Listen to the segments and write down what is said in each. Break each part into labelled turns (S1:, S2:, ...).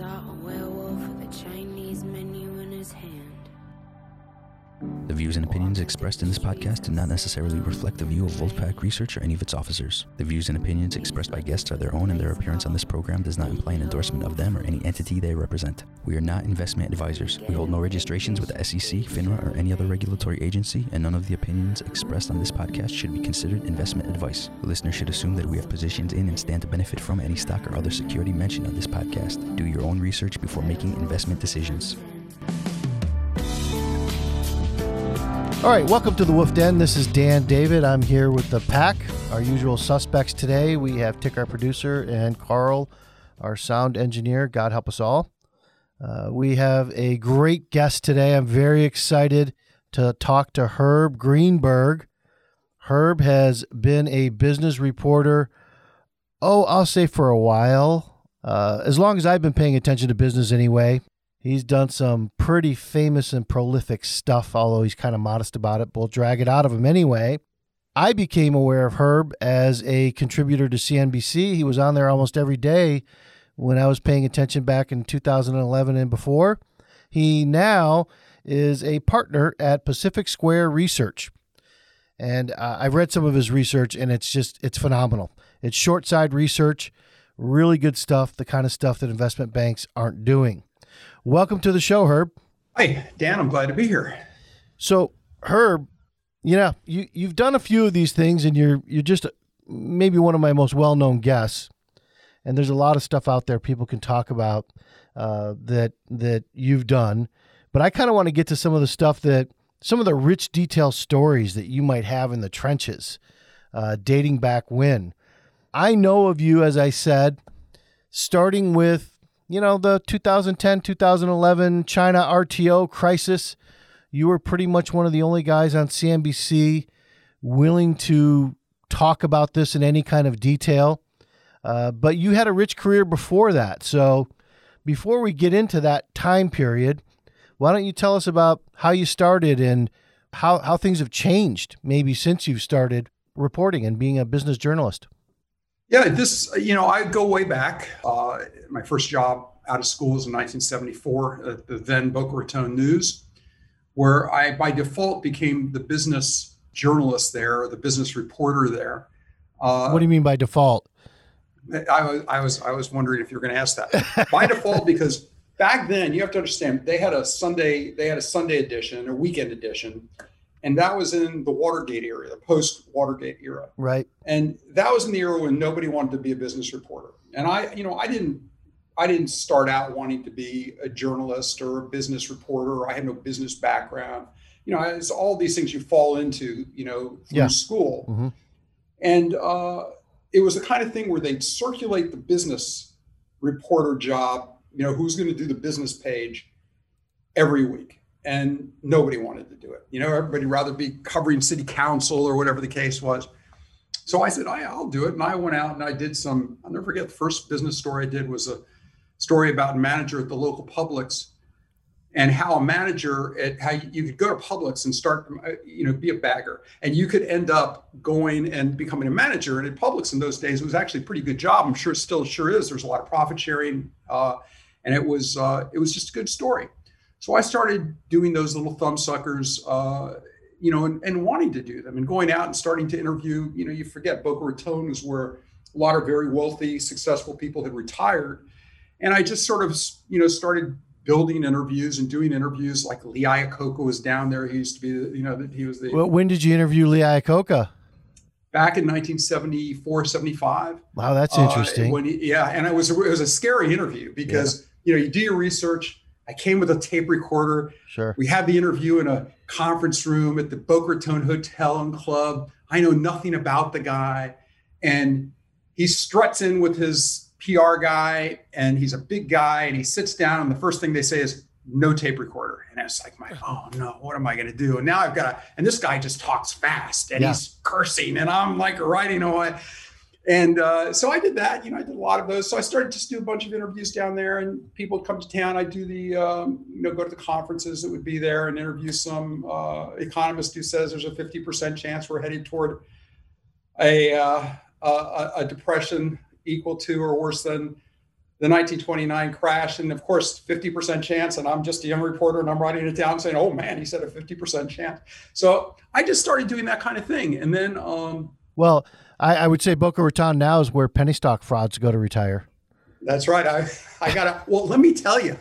S1: saw a werewolf with a Chinese menu in his hand.
S2: The views and opinions expressed in this podcast do not necessarily reflect the view of Wolfpack Research or any of its officers. The views and opinions expressed by guests are their own, and their appearance on this program does not imply an endorsement of them or any entity they represent. We are not investment advisors. We hold no registrations with the SEC, FINRA, or any other regulatory agency, and none of the opinions expressed on this podcast should be considered investment advice. The listener should assume that we have positions in and stand to benefit from any stock or other security mentioned on this podcast. Do your own research before making investment decisions.
S3: All right, welcome to the Wolf Den. This is Dan David. I'm here with the pack, our usual suspects today. We have Tick, our producer, and Carl, our sound engineer. God help us all. Uh, we have a great guest today. I'm very excited to talk to Herb Greenberg. Herb has been a business reporter, oh, I'll say for a while, uh, as long as I've been paying attention to business anyway. He's done some pretty famous and prolific stuff, although he's kind of modest about it, but we'll drag it out of him anyway. I became aware of Herb as a contributor to CNBC. He was on there almost every day when I was paying attention back in 2011 and before. He now is a partner at Pacific Square Research. And uh, I've read some of his research, and it's just, it's phenomenal. It's short side research, really good stuff, the kind of stuff that investment banks aren't doing. Welcome to the show, Herb.
S4: Hi, Dan. I'm glad to be here.
S3: So, Herb, you know, you you've done a few of these things, and you're you're just maybe one of my most well known guests. And there's a lot of stuff out there people can talk about uh, that that you've done. But I kind of want to get to some of the stuff that some of the rich detail stories that you might have in the trenches, uh, dating back when. I know of you, as I said, starting with you know, the 2010 2011 China RTO crisis, you were pretty much one of the only guys on CNBC willing to talk about this in any kind of detail. Uh, but you had a rich career before that. So before we get into that time period, why don't you tell us about how you started and how, how things have changed maybe since you've started reporting and being a business journalist?
S4: Yeah, this, you know, I go way back. Uh, my first job out of school was in 1974 at the then Boca Raton News, where I, by default, became the business journalist there, the business reporter there.
S3: Uh, what do you mean by default?
S4: I was, I was, I was wondering if you were going to ask that. by default, because back then you have to understand they had a Sunday, they had a Sunday edition, a weekend edition, and that was in the Watergate era, the post Watergate era.
S3: Right.
S4: And that was in the era when nobody wanted to be a business reporter. And I, you know, I didn't, I didn't start out wanting to be a journalist or a business reporter. I had no business background. You know, it's all these things you fall into, you know, through yeah. school. Mm-hmm. And uh, it was the kind of thing where they'd circulate the business reporter job, you know, who's going to do the business page every week and nobody wanted to do it. You know, everybody rather be covering city council or whatever the case was. So I said, I, will do it. And I went out and I did some, I'll never forget the first business story I did was a story about a manager at the local Publix and how a manager at how you could go to Publix and start, you know, be a bagger and you could end up going and becoming a manager. And at Publix in those days, it was actually a pretty good job. I'm sure it still sure is. There's a lot of profit sharing. Uh, and it was, uh, it was just a good story. So I started doing those little thumb suckers, uh, you know, and, and, wanting to do them and going out and starting to interview. You know, you forget Boca Raton was where a lot of very wealthy, successful people had retired. And I just sort of, you know, started building interviews and doing interviews like Lee Iacocca was down there. He used to be, you know, he was the.
S3: Well, when did you interview Lee Iacocca?
S4: Back in 1974, 75.
S3: Wow, that's interesting.
S4: Uh, when he, yeah, and it was a, it was a scary interview because yeah. you know you do your research, I came with a tape recorder.
S3: Sure.
S4: We had the interview in a conference room at the Boca Raton Hotel and Club. I know nothing about the guy. And he struts in with his PR guy, and he's a big guy, and he sits down, and the first thing they say is, no tape recorder. And it's like, my, oh no, what am I going to do? And now I've got to, and this guy just talks fast and yeah. he's cursing, and I'm like writing away. And uh, so I did that. You know, I did a lot of those. So I started to do a bunch of interviews down there, and people would come to town. I do the, um, you know, go to the conferences that would be there and interview some uh, economist who says there's a 50% chance we're headed toward a, uh, a, a depression equal to or worse than the 1929 crash. And of course, 50% chance. And I'm just a young reporter and I'm writing it down saying, oh man, he said a 50% chance. So I just started doing that kind of thing. And then, um,
S3: well, I, I would say Boca Raton now is where penny stock frauds go to retire.
S4: That's right. I, I got to, well, let me tell you,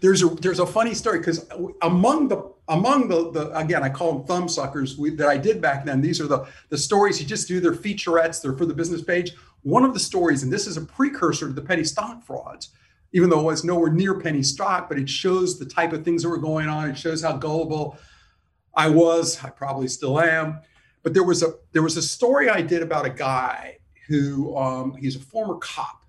S4: there's a, there's a funny story because among the, among the, the, again, I call them thumb suckers we, that I did back then. These are the, the stories you just do. They're featurettes. They're for the business page. One of the stories, and this is a precursor to the penny stock frauds, even though it's nowhere near penny stock, but it shows the type of things that were going on. It shows how gullible I was. I probably still am. But there was a there was a story I did about a guy who um, he's a former cop,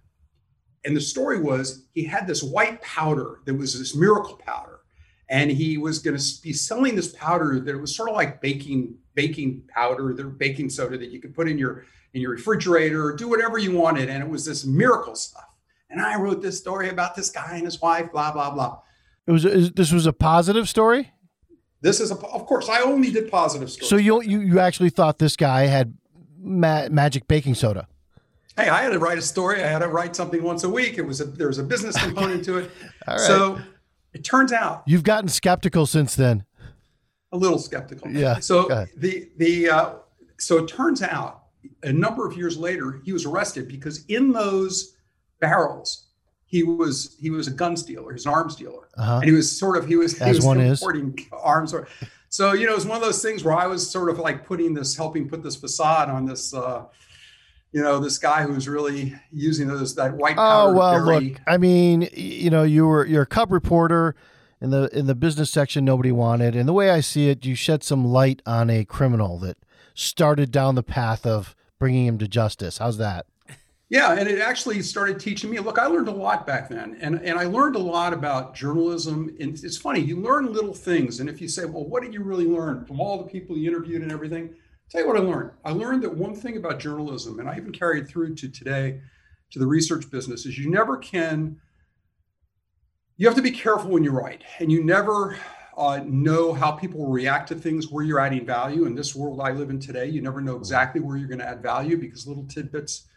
S4: and the story was he had this white powder that was this miracle powder, and he was going to be selling this powder that was sort of like baking baking powder, the baking soda that you could put in your in your refrigerator, do whatever you wanted. And it was this miracle stuff. And I wrote this story about this guy and his wife, blah, blah, blah.
S3: It was, this was a positive story?
S4: This is a, of course, I only did positive stories.
S3: So you, you, you actually thought this guy had ma- magic baking soda?
S4: Hey, I had to write a story. I had to write something once a week. It was a, there was a business component to it. All right. So it turns out
S3: you've gotten skeptical since then.
S4: A little skeptical.
S3: Yeah.
S4: So the, the, uh, so it turns out a number of years later, he was arrested because in those barrels, he was he was a gun stealer, he's an arms dealer, uh-huh. and he was sort of he was
S3: As
S4: he was
S3: one
S4: importing is. arms. So you know, it's one of those things where I was sort of like putting this, helping put this facade on this. Uh, you know, this guy who's really using those that white powder.
S3: Oh well, look, I mean, you know, you were you're a cub reporter in the in the business section. Nobody wanted, and the way I see it, you shed some light on a criminal that started down the path of bringing him to justice. How's that?
S4: Yeah, and it actually started teaching me. Look, I learned a lot back then, and and I learned a lot about journalism. And it's funny, you learn little things, and if you say, "Well, what did you really learn from all the people you interviewed and everything?" I'll tell you what I learned. I learned that one thing about journalism, and I even carried through to today, to the research business, is you never can. You have to be careful when you write, and you never uh, know how people react to things, where you're adding value. In this world I live in today, you never know exactly where you're going to add value because little tidbits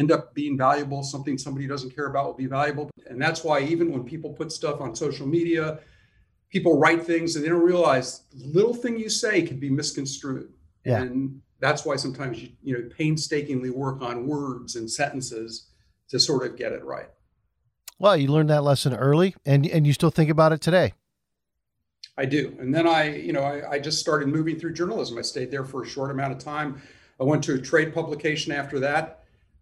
S4: end up being valuable. Something somebody doesn't care about will be valuable. And that's why even when people put stuff on social media, people write things and they don't realize little thing you say can be misconstrued. Yeah. And that's why sometimes you, you know, painstakingly work on words and sentences to sort of get it right.
S3: Well, you learned that lesson early and, and you still think about it today.
S4: I do. And then I, you know, I, I, just started moving through journalism. I stayed there for a short amount of time. I went to a trade publication after that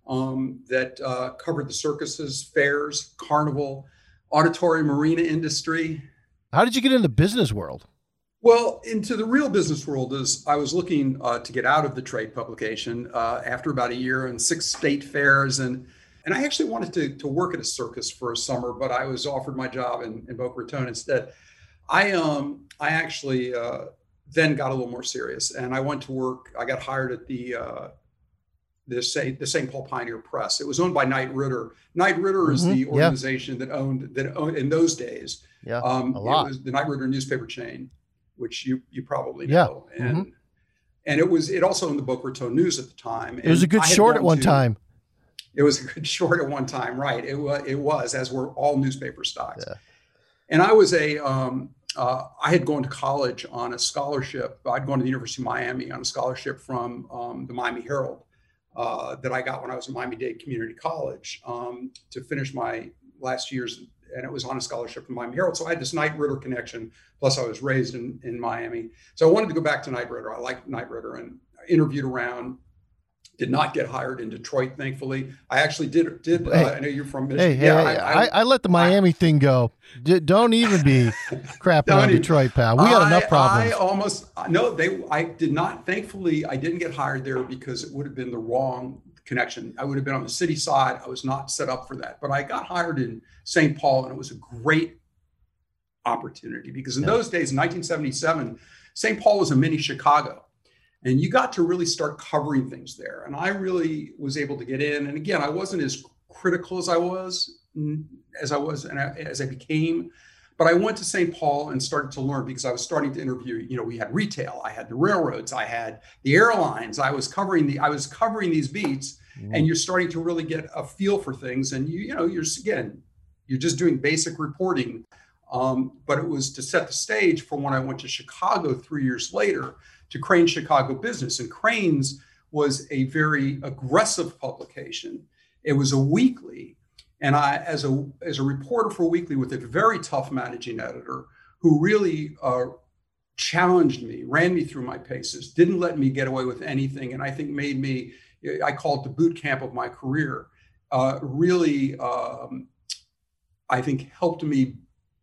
S4: um, that uh, covered the circuses, fairs, carnival, auditorium arena industry.
S3: How did you get in the business world?
S4: Well, into the real business world is I was looking uh, to get out of the trade publication uh, after about a year and six state fairs and and I actually wanted to, to work at a circus for a summer, but I was offered my job in, in Boca Raton instead. I um I actually uh, then got a little more serious, and I went to work. I got hired at the uh, the St. the St. Paul Pioneer Press. It was owned by Knight Ridder. Knight Ridder mm-hmm. is the organization yeah. that owned that owned in those days.
S3: Yeah, um, a lot.
S4: It was the Knight Ridder newspaper chain, which you you probably
S3: know.
S4: Yeah. And mm-hmm. and it was it also owned the Boca Raton News at the time.
S3: It was a good short at one to, time.
S4: It was a good short at one time, right? It was it was as were all newspaper stocks. Yeah. And I was a um, uh, I had gone to college on a scholarship. I'd gone to the University of Miami on a scholarship from um, the Miami Herald uh, that I got when I was at Miami Dade Community College um, to finish my last years. And it was on a scholarship from Miami Herald. So I had this Knight Ridder connection. Plus, I was raised in, in Miami. So I wanted to go back to Knight Ridder. I liked Knight Ridder and interviewed around did not get hired in Detroit, thankfully. I actually did. Did uh, hey, uh, I know you're from Michigan?
S3: Hey, yeah, hey, I, I, I, let the Miami thing go. D- don't even be crapping on even, Detroit, pal. We got enough problems.
S4: I almost no. They. I did not. Thankfully, I didn't get hired there because it would have been the wrong connection. I would have been on the city side. I was not set up for that. But I got hired in St. Paul, and it was a great opportunity because in yeah. those days, in 1977, St. Paul was a mini Chicago and you got to really start covering things there and i really was able to get in and again i wasn't as critical as i was as i was and as i became but i went to st paul and started to learn because i was starting to interview you know we had retail i had the railroads i had the airlines i was covering the i was covering these beats mm. and you're starting to really get a feel for things and you you know you're again You're just doing basic reporting. Um, but it was to set the stage for when I went to Chicago three years later to Crain Chicago Business. And Crain's was a very aggressive publication. It was a weekly. And I, as a, as a reporter for weekly with a very tough managing editor who really uh, challenged me, ran me through my paces, didn't let me get away with anything, and I think made me, I call it the boot camp of my career, uh, really, um, I think helped me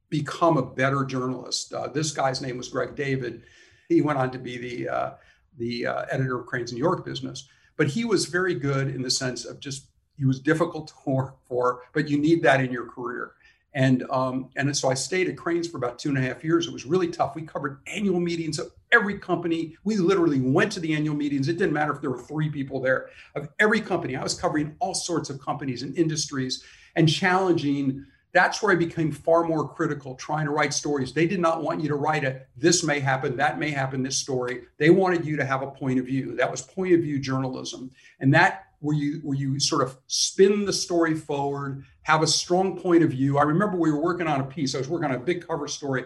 S4: become a better journalist. Uh, this guy's name was Greg David. He went on to be the, uh, the uh, editor of Crain's New York business, but he was very good in the sense of just, he was difficult to work for, but you need that in your career. And um, and so I stayed at Crain's for about two and a half years. It was really tough. We covered annual meetings of every company. We literally went to the annual meetings. It didn't matter if there were three people there of every company. I was covering all sorts of companies and industries and challenging. That's where I became far more critical, trying to write stories. They did not want you to write a this may happen, that may happen, this story. They wanted you to have a point of view. That was point of view journalism. And that where you where you sort of spin the story forward, have a strong point of view. I remember we were working on a piece. I was working on a big cover story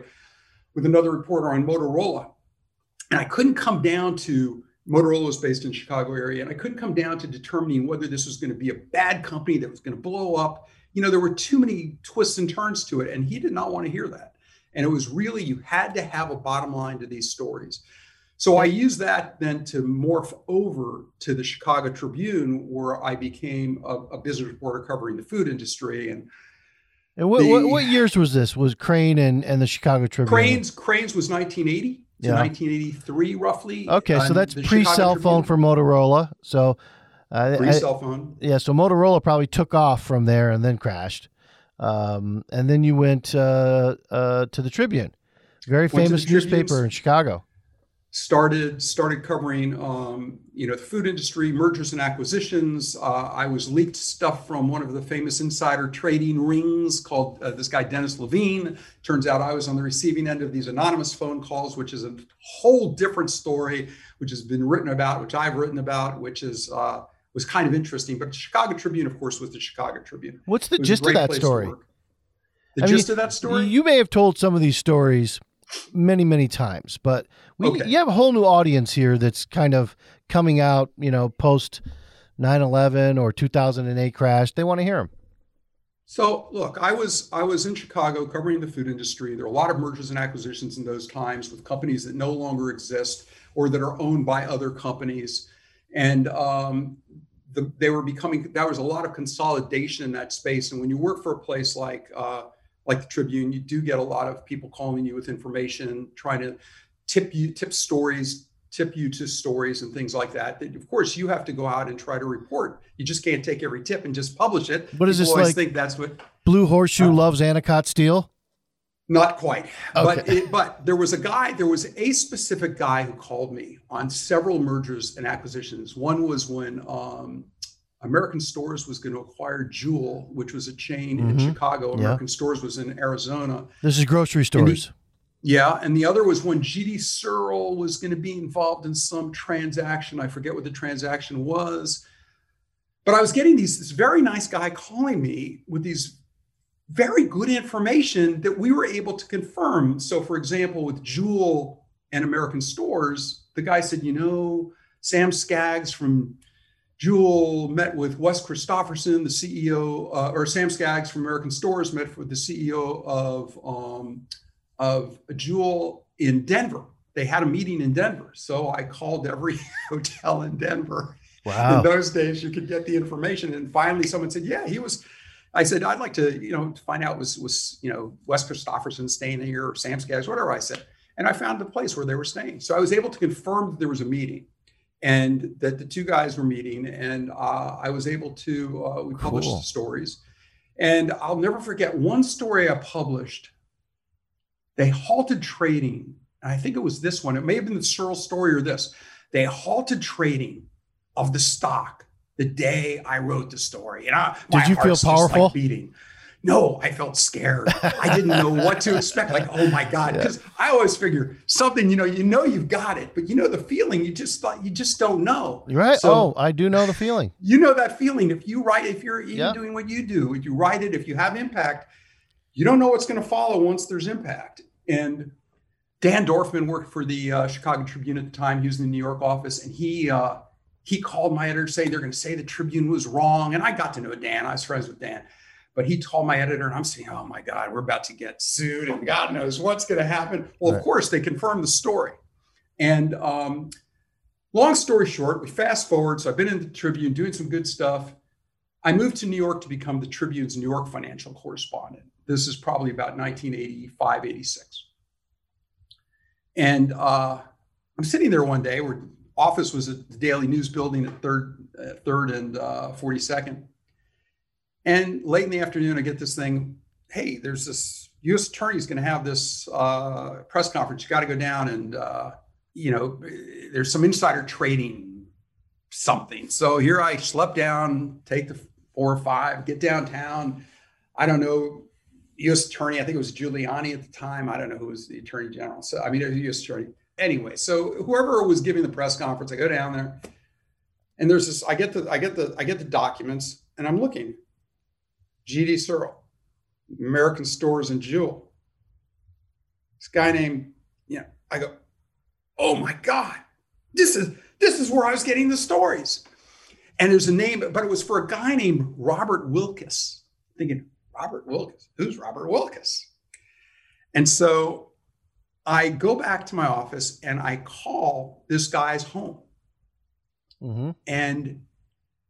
S4: with another reporter on Motorola, and I couldn't come down to Motorola was based in Chicago area, and I couldn't come down to determining whether this was going to be a bad company that was going to blow up. You know, there were too many twists and turns to it, and he did not want to hear that. And it was really you had to have a bottom line to these stories. So I used that then to morph over to the Chicago Tribune, where I became a, a business reporter covering the food industry. And,
S3: and what, the, what, what, years was this? Was Crain and, and the Chicago Tribune?
S4: Crain's Crain's was 1980 to yeah. 1983, roughly.
S3: Okay, so that's pre cell phone for Motorola. So
S4: uh, pre cell phone.
S3: Yeah, so Motorola probably took off from there and then crashed. Um, and then you went uh, uh, to the Tribune, very famous newspaper in Chicago
S4: started started covering um, you know the food industry mergers and acquisitions uh, i was leaked stuff from one of the famous insider trading rings called uh, this guy dennis levine turns out i was on the receiving end of these anonymous phone calls which is a whole different story which has been written about which i've written about which is uh, was kind of interesting but the chicago tribune of course was the chicago tribune.
S3: What's the gist of that story?
S4: the I gist mean, of that story?
S3: you may have told some of these stories many many times but we, okay. you have a whole new audience here that's kind of coming out you know post 9-11 or 2008 crash. They want to hear them
S4: so look i was i was in chicago covering the food industry. There are a lot of mergers and acquisitions in those times with companies that no longer exist or that are owned by other companies and um, the, they were becoming there was a lot of consolidation in that space and when you work for a place like uh, like the Tribune, you do get a lot of people calling you with information, trying to tip you, tip stories, tip you to stories and things like that. That of course you have to go out and try to report. You just can't take every tip and just publish it.
S3: What is this like?
S4: Think that's what
S3: Blue Horseshoe uh, loves Anacott steel.
S4: Not quite, okay. but it, but there was a guy. There was a specific guy who called me on several mergers and acquisitions. One was when um, American Stores was going to acquire Jewel, which was a chain mm-hmm. in Chicago. American yeah. Stores was in Arizona.
S3: This is grocery stores.
S4: And the, yeah, and the other was when GD Searle was going to be involved in some transaction. I forget what the transaction was, but I was getting these this very nice guy calling me with these very good information that we were able to confirm. So, for example, with Jewel and American Stores, the guy said, you know, Sam Skaggs from Jewel met with Wes Christopherson, the CEO, uh, or Sam Skaggs from American Stores met with the CEO of um, of Jewel in Denver. They had a meeting in Denver, so I called every hotel in Denver.
S3: Wow!
S4: In those days, you could get the information, and finally, someone said, "Yeah, he was." I said, "I'd like to, you know, find out was was you know Wes Christopherson staying here or Sam Skaggs, whatever." I said, and I found the place where they were staying. So I was able to confirm that there was a meeting and that the two guys were meeting, and uh, I was able to uh, we published cool. stories, and I'll never forget one story I published. They halted trading, and I think it was this one. It may have been the Searle story or this. They halted trading of the stock the day I wrote the story. And I,
S3: did you feel powerful?
S4: Like beating. No, I felt scared. I didn't know what to expect. Like, oh my God. Because yeah. I always figure something, you know, you know you've got it, but you know the feeling, you just thought you just don't know.
S3: Right. So, oh, I do know the feeling.
S4: You know that feeling. If you write, if you're even yeah. doing what you do, if you write it, if you have impact, you don't know what's going to follow once there's impact. And Dan Dorfman worked for the uh, Chicago Tribune at the time. He was in the New York office, and he uh, he called my editor saying they're going to say the Tribune was wrong. And I got to know Dan. I was friends with Dan, but he told my editor, and I'm saying, "Oh my God, we're about to get sued, and God knows what's going to happen." Well,
S3: Right.
S4: of course, they confirmed the story. And um, long story short, we fast forward. So I've been in the Tribune doing some good stuff. I moved to New York to become the Tribune's New York financial correspondent. This is probably about 1985, 86. And uh, I'm sitting there one day where office was at the Daily News building at Third, uh, Third and uh, 42nd. And late in the afternoon, I get this thing. Hey, there's this U.S. attorney's going to have this uh, press conference. You got to go down and uh, you know, there's some insider trading something. So here I slept down, take the four or five, get downtown. I don't know, U.S. attorney. I think it was Giuliani at the time. I don't know who was the attorney general. So I mean, U.S. attorney. Anyway, so whoever was giving the press conference, I go down there, and there's this. I get the, I get the, I get the documents, and I'm looking. G.D. Searle, American Stores and Jewel. This guy named, yeah. I go, oh my God, this is this is where I was getting the stories. And there's a name, but it was for a guy named Robert Wilkes. Thinking, Robert Wilkes, who's Robert Wilkes? And so I go back to my office and I call this guy's home.
S3: hmm
S4: And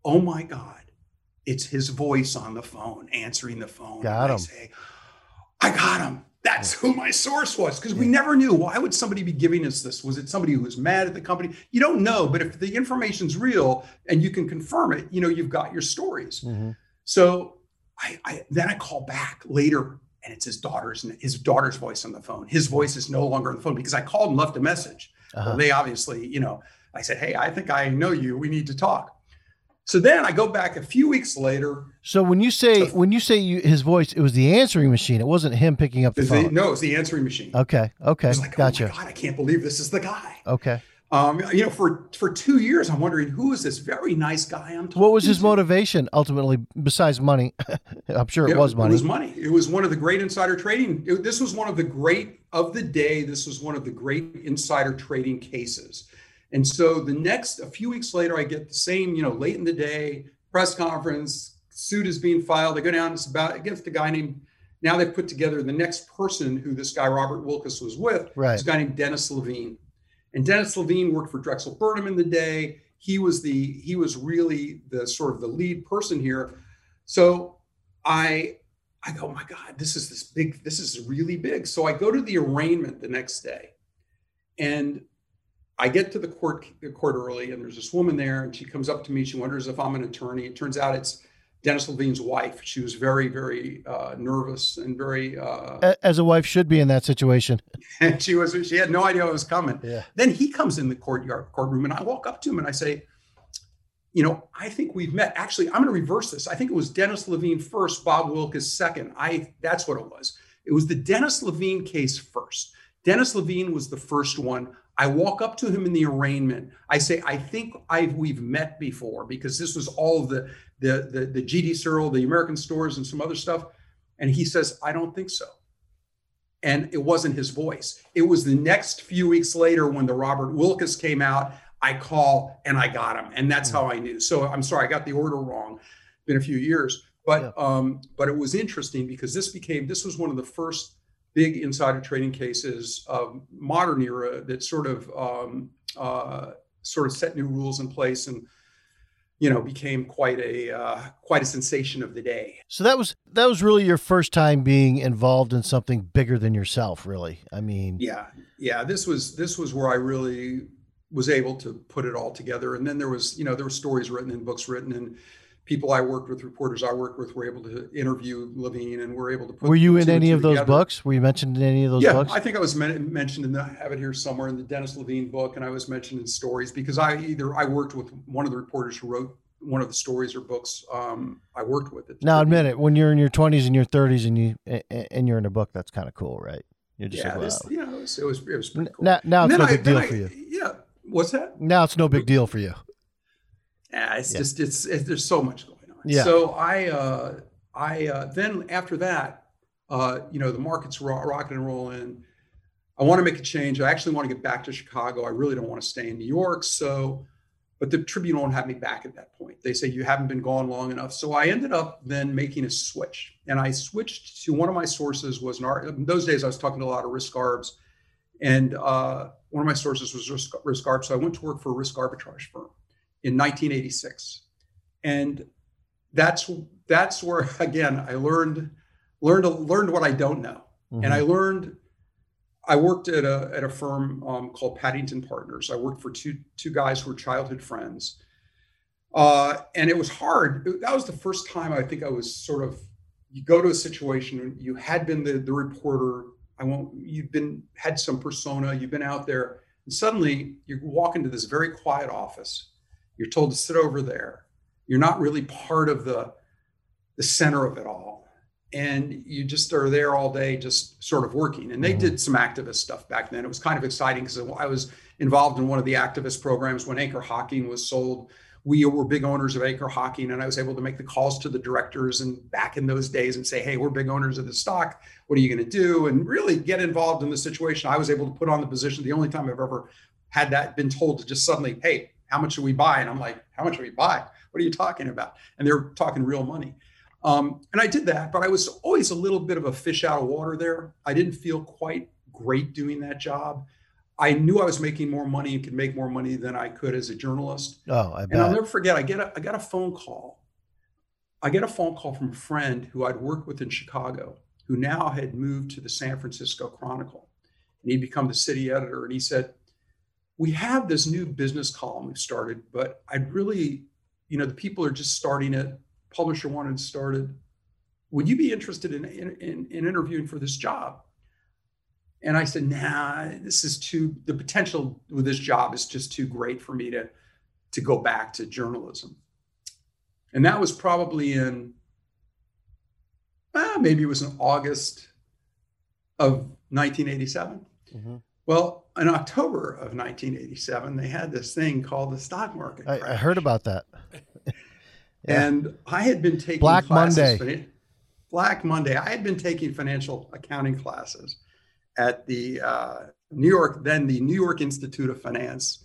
S4: oh my God, it's his voice on the phone, answering the phone.
S3: Got
S4: And I
S3: him.
S4: say, I got him. That's who my source was. Because we never knew why would somebody be giving us this? Was it somebody who was mad at the company? You don't know, but if the information's real and you can confirm it, you know, you've got your stories.
S3: hmm
S4: So I, I then I call back later and it's his daughter's his daughter's voice on the phone. His voice is no longer on the phone because I called and left a message.
S3: Uh-huh.
S4: Well, they obviously, you know, I said, Hey, I think I know you. We need to talk. So then I go back a few weeks later.
S3: So when you say
S4: So-
S3: when you say you, his voice, it was the answering machine. It wasn't him picking up the
S4: The,
S3: phone.
S4: no, it's the answering machine.
S3: Okay.
S4: I
S3: Okay.
S4: was like,
S3: gotcha.
S4: oh my God, I can't believe this is the guy.
S3: Okay.
S4: Um, you know, for for two years, I'm wondering who is this very nice guy I'm talking
S3: What was his
S4: to?
S3: motivation ultimately, besides money? I'm sure it
S4: Yeah,
S3: was money.
S4: It was money. It was one of the great insider trading. it- this was one of the great of the day. This was one of the great insider trading cases. And so the next, a few weeks later, I get the same, you know, late in the day press conference, suit is being filed. I go down, it's about against a guy named, now they've put together the next person who this guy, Robert Wilkes, was with,
S3: Right.
S4: this guy named Dennis Levine. And Dennis Levine worked for Drexel Burnham in the day. He was the, he was really the sort of the lead person here. So I I go, oh my God, this is this big, this is really big. So I go to the arraignment the next day and I get to the court the court early and there's this woman there and she comes up to me. She wonders if I'm an attorney. It turns out it's Dennis Levine's wife. She was very, very uh, nervous and very, uh,
S3: As a wife should be in that situation.
S4: and she was, she had no idea what was coming.
S3: Yeah.
S4: Then he comes in the courtyard courtroom, and I walk up to him and I say, "You know, I think we've met. Actually, I'm going to reverse this. I think it was Dennis Levine first, Bob Wilkes second. I that's what it was. It was the Dennis Levine case first. Dennis Levine was the first one. I walk up to him in the arraignment. I say, I think I've we've met before because this was all the the the, the GD Searle, the American stores, and some other stuff. And he says, I don't think so and it wasn't his voice. It was the next few weeks later when the Robert Wilkes came out. I call and I got him, and that's how I knew. So I'm sorry, I got the order wrong. Been a few years, but um, but it was interesting because this became this was one of the first big insider trading cases of modern era that sort of um, uh, sort of set new rules in place and you know became quite a uh, quite a sensation of the day.
S3: So that was that was really your first time being involved in something bigger than yourself, really. I mean,
S4: yeah yeah this was this was where i really was able to put it all together and then there was you know there were stories written and books written and people i worked with reporters i worked with were able to interview levine and were able to put
S3: were you in any of those
S4: together.
S3: books? Were you mentioned in any of those
S4: yeah
S3: books?
S4: i think i was men- mentioned in the I have it here somewhere in the dennis levine book and i was mentioned in stories because i either i worked with one of the reporters who wrote one of the stories or books um, i worked with it
S3: now admit it. When you're in your 20s and your 30s and you and you're in a book, that's kind of cool, right? You're just
S4: yeah
S3: like, wow.
S4: you know it was it was, it was pretty cool
S3: Now, now it's no
S4: I-
S3: big deal
S4: I-
S3: for you.
S4: yeah what's that
S3: Now it's no big deal for you.
S4: Yeah, it's
S3: Yeah.
S4: just it's, it's there's so much going on.
S3: Yeah.
S4: So I uh I uh then after that Uh, you know, the market's ro- rocking and rolling. I want to make a change. I actually want to get back to Chicago. I really don't want to stay in New York. So, but the Tribune won't have me back at that point. They say you haven't been gone long enough. So I ended up then making a switch, and I switched to one of my sources was an art. In those days, I was talking to a lot of risk arbs, and uh, one of my sources was risk, risk arb. So I went to work for a risk arbitrage firm in 1986, and that's that's where again I learned learned learned what I don't know, mm-hmm. and I learned I worked at a at a firm um, called Paddington Partners. I worked for two two guys who were childhood friends, uh, and it was hard. That was the first time I think I was sort of. You go to a situation. You had been the the reporter. I won't. You've been had some persona. You've been out there, and suddenly you walk into this very quiet office. You're told to sit over there. You're not really part of the the center of it all. And you just are there all day just sort of working. And they mm-hmm. did some activist stuff back then. It was kind of exciting because i was involved in one of the activist programs when anchor hocking was sold. We were big owners of anchor hocking and i was able to make the calls to the directors and back in those days and say hey we're big owners of the stock. What are you going to do? And really get involved in the situation. I was able to put on the position the only time i've ever had that been told to just suddenly hey how much should we buy and i'm like how much should we buy what are you talking about and they're talking real money um, and I did that, but I was always a little bit of a fish out of water there. I didn't feel quite great doing that job. I knew I was making more money and could make more money than I could as a journalist.
S3: Oh, I bet.
S4: And I'll never forget. I get a I got a phone call. I get a phone call from a friend who I'd worked with in Chicago, who now had moved to the San Francisco Chronicle, and he'd become the city editor. And he said, "We have this new business column we've started, but I'd really, you know, the people are just starting it publisher wanted started. Would you be interested in, in, in, in interviewing for this job? And I said, nah, this is too, the potential with this job is just too great for me to, to go back to journalism. And that was probably in, uh, maybe it was in August of 1987. Mm-hmm. Well, in October of 1987, they had this thing called the stock market.
S3: I, I heard about that.
S4: Yeah. And I had been taking
S3: Black classes, Monday.
S4: Black Monday. I had been taking financial accounting classes at the uh, New York, then the New York Institute of Finance.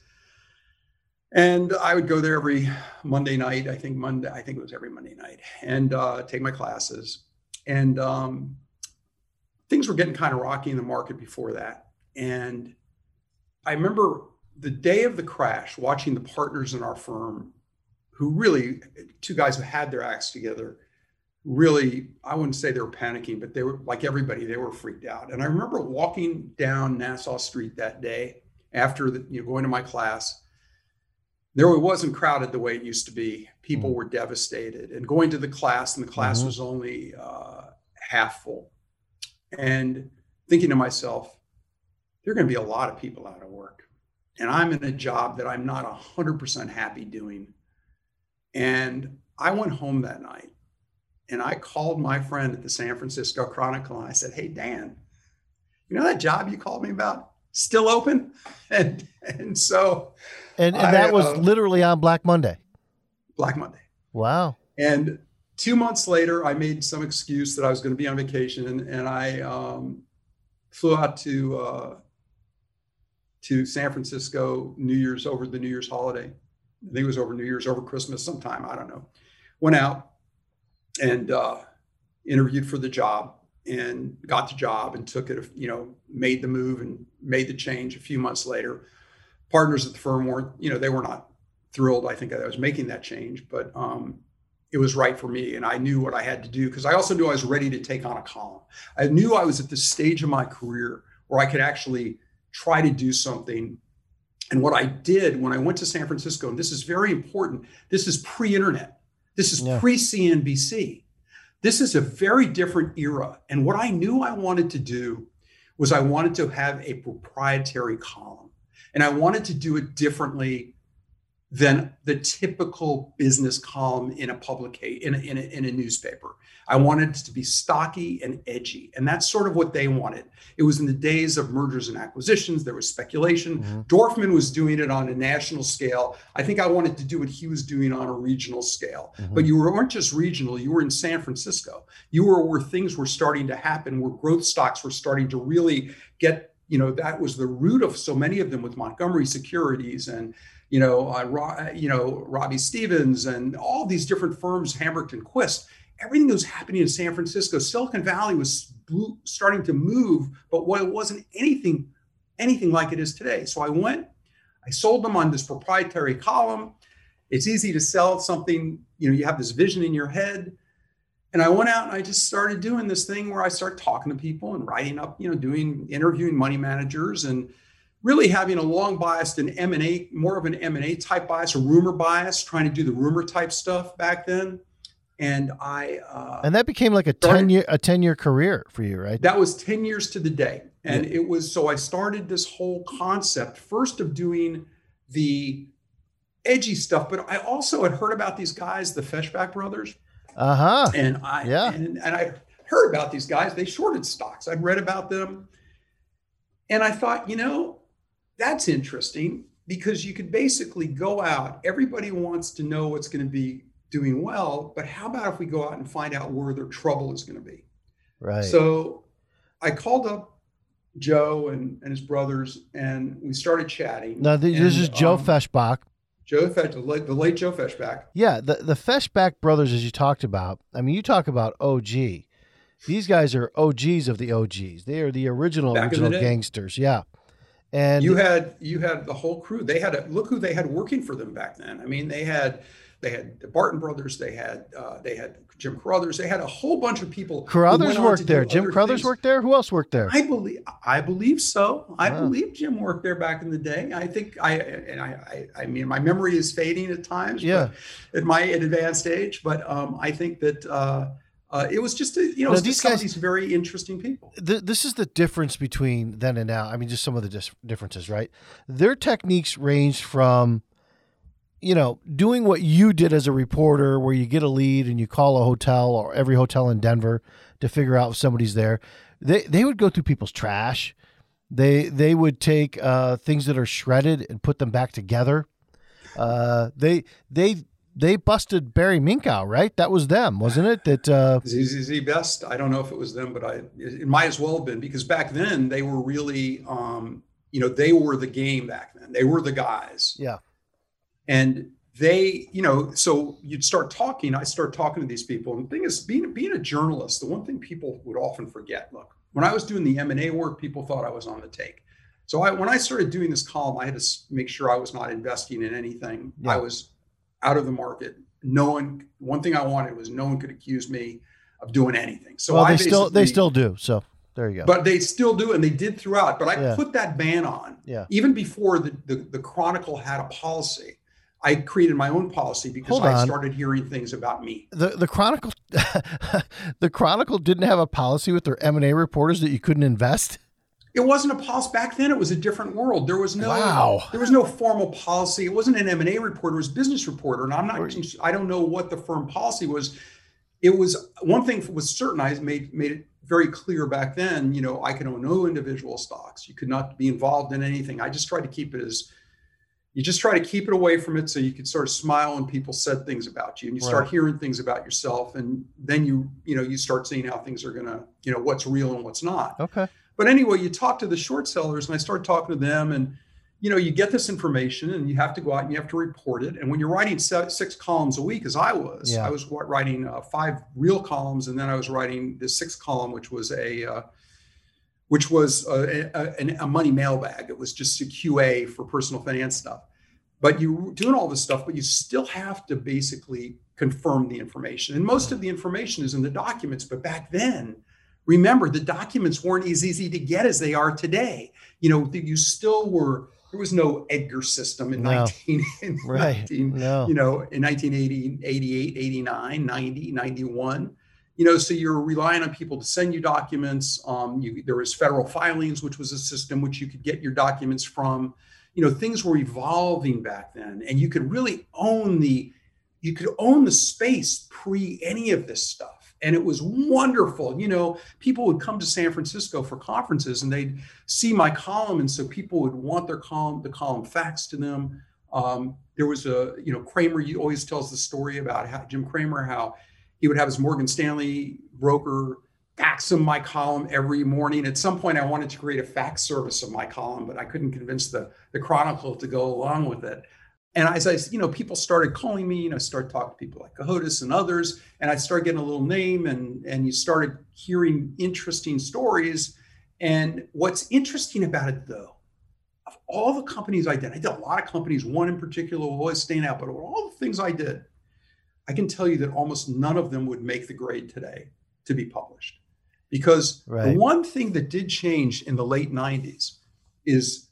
S4: And I would go there every Monday night. I think Monday, I think it was every Monday night, and uh, take my classes. And um, things were getting kind of rocky in the market before that. And I remember the day of the crash, watching the partners in our firm who really two guys who had their acts together really i wouldn't say they were panicking but they were like everybody they were freaked out. And i remember walking down nassau street that day after the, you know going to my class. There wasn't crowded the way it used to be. People mm-hmm. were devastated. And going to the class and the class mm-hmm. was only uh, half full. And thinking to myself there are going to be a lot of people out of work and i'm in a job that i'm not 100% happy doing and I went home that night and I called my friend at the San Francisco Chronicle and I said, Hey, Dan, you know that job you called me about? Still open? And and so
S3: And, and that was uh, literally on Black Monday.
S4: Black Monday.
S3: Wow.
S4: And two months later, I made some excuse that I was going to be on vacation and, and I um, flew out to uh, to San Francisco New Year's over the New Year's holiday I think it was over New Year's, over Christmas sometime. I don't know. Went out and uh, interviewed for the job and got the job and took it, you know, made the move and made the change a few months later. Partners at the firm weren't, you know, they were not thrilled. I think that I was making that change, but um, it was right for me. And I knew what I had to do because I also knew I was ready to take on a column. I knew I was at the stage of my career where I could actually try to do something and what I did when I went to San Francisco, and this is very important, this is pre internet, this is yeah. pre CNBC. This is a very different era. And what I knew I wanted to do was I wanted to have a proprietary column. And I wanted to do it differently than the typical business column in a public in a, in a, in a newspaper. I wanted it to be stocky and edgy, and that's sort of what they wanted. It was in the days of mergers and acquisitions. There was speculation. Mm-hmm. Dorfman was doing it on a national scale. I think I wanted to do what he was doing on a regional scale. Mm-hmm. But you weren't just regional. You were in San Francisco. You were where things were starting to happen, where growth stocks were starting to really get. You know that was the root of so many of them with Montgomery Securities and you know, uh, you know, Robbie Stevens and all these different firms, Hambrecht and Quist. Everything that was happening in San Francisco, Silicon Valley was starting to move, but what it wasn't anything, anything like it is today. So I went, I sold them on this proprietary column. It's easy to sell something, you know, you have this vision in your head. And I went out and I just started doing this thing where I start talking to people and writing up, you know, doing interviewing money managers and really having a long bias in M&A, more of an M&A type bias, a rumor bias, trying to do the rumor type stuff back then. And I uh,
S3: and that became like a started, ten year a ten year career for you, right?
S4: That was ten years to the day, and yeah. it was so I started this whole concept first of doing the edgy stuff, but I also had heard about these guys, the Feshbach brothers.
S3: Uh huh.
S4: And I yeah, and, and I heard about these guys. They shorted stocks. I'd read about them, and I thought, you know, that's interesting because you could basically go out, everybody wants to know what's going to be doing well, but how about if we go out and find out where their trouble is going to be?
S3: Right.
S4: So I called up Joe and, and his brothers and we started chatting.
S3: Now, this
S4: and,
S3: is Joe um, Feshbach.
S4: Joe Fesh, the late, the late Joe Feshbach.
S3: Yeah, the, the Feshbach brothers, as you talked about, I mean, you talk about OG. These guys are OGs of the OGs. They are the original, Back original the gangsters. Yeah. And
S4: you had you had the whole crew. They had a, look who they had working for them back then. I mean, they had they had the Barton brothers. They had uh, they had Jim Carruthers. They had a whole bunch of people.
S3: Carruthers worked there. Jim Carruthers things. worked there. Who else worked there?
S4: I believe I believe so. I wow. believe Jim worked there back in the day. I think I and I I, I mean my memory is fading at times.
S3: Yeah.
S4: At my advanced age, but um, I think that. Uh, uh, it was just a, you know now, these guys these very interesting people.
S3: this is the difference between then and now. I mean, just some of the dis- differences, right? Their techniques ranged from, you know, doing what you did as a reporter, where you get a lead and you call a hotel or every hotel in Denver to figure out if somebody's there. They they would go through people's trash. They they would take uh, things that are shredded and put them back together. Uh, they they they busted Barry Minkow, right? That was them, wasn't it? That uh,
S4: ZZ Best. I don't know if it was them, but I it might as well have been because back then they were really, um, you know, they were the game back then. They were the guys.
S3: Yeah.
S4: And they, you know, so you'd start talking. I start talking to these people, and the thing is, being being a journalist, the one thing people would often forget. Look, when I was doing the M and A work, people thought I was on the take. So I, when I started doing this column, I had to make sure I was not investing in anything. Yeah. I was out of the market. No one. One thing I wanted was no one could accuse me of doing anything. So
S3: well, they still they still do. So there you go.
S4: But they still do, and they did throughout. But I yeah. put that ban on.
S3: Yeah.
S4: Even before the, the, the Chronicle had a policy, I created my own policy because I started hearing things about me.
S3: The the Chronicle, the Chronicle didn't have a policy with their M and A reporters that you couldn't invest.
S4: It wasn't a policy back then. It was a different world. There was no
S3: wow.
S4: there was no formal policy. It wasn't an M and A reporter. It was a business reporter. And I'm not. I don't know what the firm policy was. It was one thing was certain. I made made it very clear back then. You know, I could own no individual stocks. You could not be involved in anything. I just tried to keep it as you just try to keep it away from it so you could sort of smile when people said things about you and you start hearing things about yourself and then you you know you start seeing how things are going to you know what's real and what's not
S3: okay
S4: but anyway, you talk to the short sellers, and I started talking to them, and you know, you get this information, and you have to go out and you have to report it. And when you're writing six columns a week, as I was,
S3: yeah.
S4: I was writing uh, five real columns, and then I was writing the sixth column, which was a uh, which was a, a, a, money mailbag. It was just a QA for personal finance stuff. But you doing all this stuff, but you still have to basically confirm the information. And most of the information is in the documents. But back then, remember the documents weren't as easy to get as they are today. You know you still were there was no edgar system in no. 19 in
S3: right. 19, no.
S4: you know in 1980 88 89 90 91 you know so you're relying on people to send you documents. Um, you, there was federal filings which was a system which you could get your documents from. You know things were evolving back then and you could really own the you could own the space pre any of this stuff and it was wonderful you know people would come to san francisco for conferences and they'd see my column and so people would want their column the column faxed to them um, there was a you know Cramer always tells the story about how Jim Cramer how he would have his morgan stanley broker fax him my column every morning. At some point, I wanted to create a fax service of my column, but I couldn't convince the, the Chronicle to go along with it. And as I, you know, people started calling me, you know, started talking to people like Cohodes and others, and I started getting a little name, and and you started hearing interesting stories. And what's interesting about it, though, of all the companies I did, I did a lot of companies. One in particular will always stand out, but of all the things I did, I can tell you that almost none of them would make the grade today to be published. Because right. the one thing that did change in the late 90s is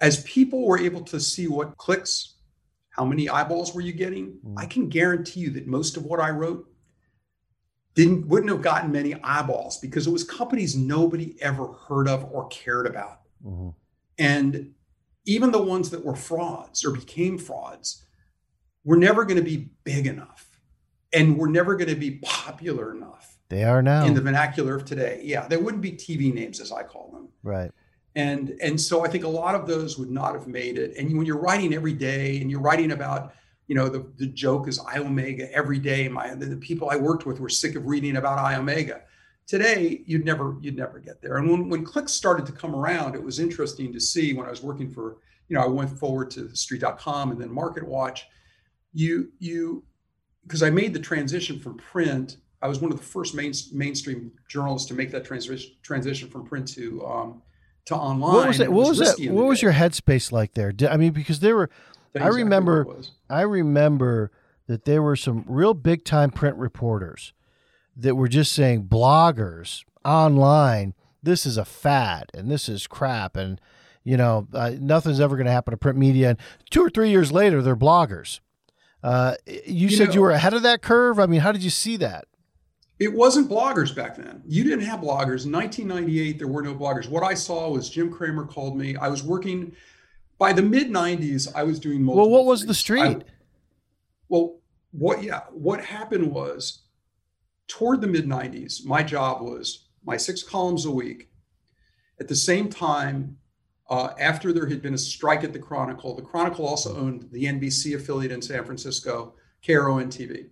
S4: as people were able to see what clicks, how many eyeballs were you getting, mm. I can guarantee you that most of what I wrote didn't wouldn't have gotten many eyeballs because it was companies nobody ever heard of or cared about. Mm-hmm. And even the ones that were frauds or became frauds were never going to be big enough and were never going to be popular enough
S3: they are now
S4: in the vernacular of today. Yeah, they wouldn't be TV names as I call them.
S3: Right.
S4: And and so I think a lot of those would not have made it. And when you're writing every day and you're writing about, you know, the, the joke is Iomega every day. My the, the people I worked with were sick of reading about Iomega. Today, you'd never you'd never get there. And when when clicks started to come around, it was interesting to see when I was working for, you know, I went forward to street.com and then Market Watch. You you because I made the transition from print I was one of the first main, mainstream journalists to make that transition transition from print to um, to online.
S3: What was that? What was, was that? What was your headspace like there? I mean, because there were, I remember, I remember that there were some real big time print reporters that were just saying bloggers online. This is a fad, and this is crap, and you know uh, nothing's ever going to happen to print media. And two or three years later, they're bloggers. Uh, you, you said know, you were ahead of that curve. I mean, how did you see that?
S4: It wasn't bloggers back then. You didn't have bloggers. In 1998, there were no bloggers. What I saw was Jim Cramer called me. I was working by the mid 90s. I was doing
S3: multiple. Well, what was things. the street? I,
S4: well, what? Yeah, what happened was toward the mid 90s, my job was my six columns a week. At the same time, uh, after there had been a strike at the Chronicle, the Chronicle also owned the NBC affiliate in San Francisco, KRON TV.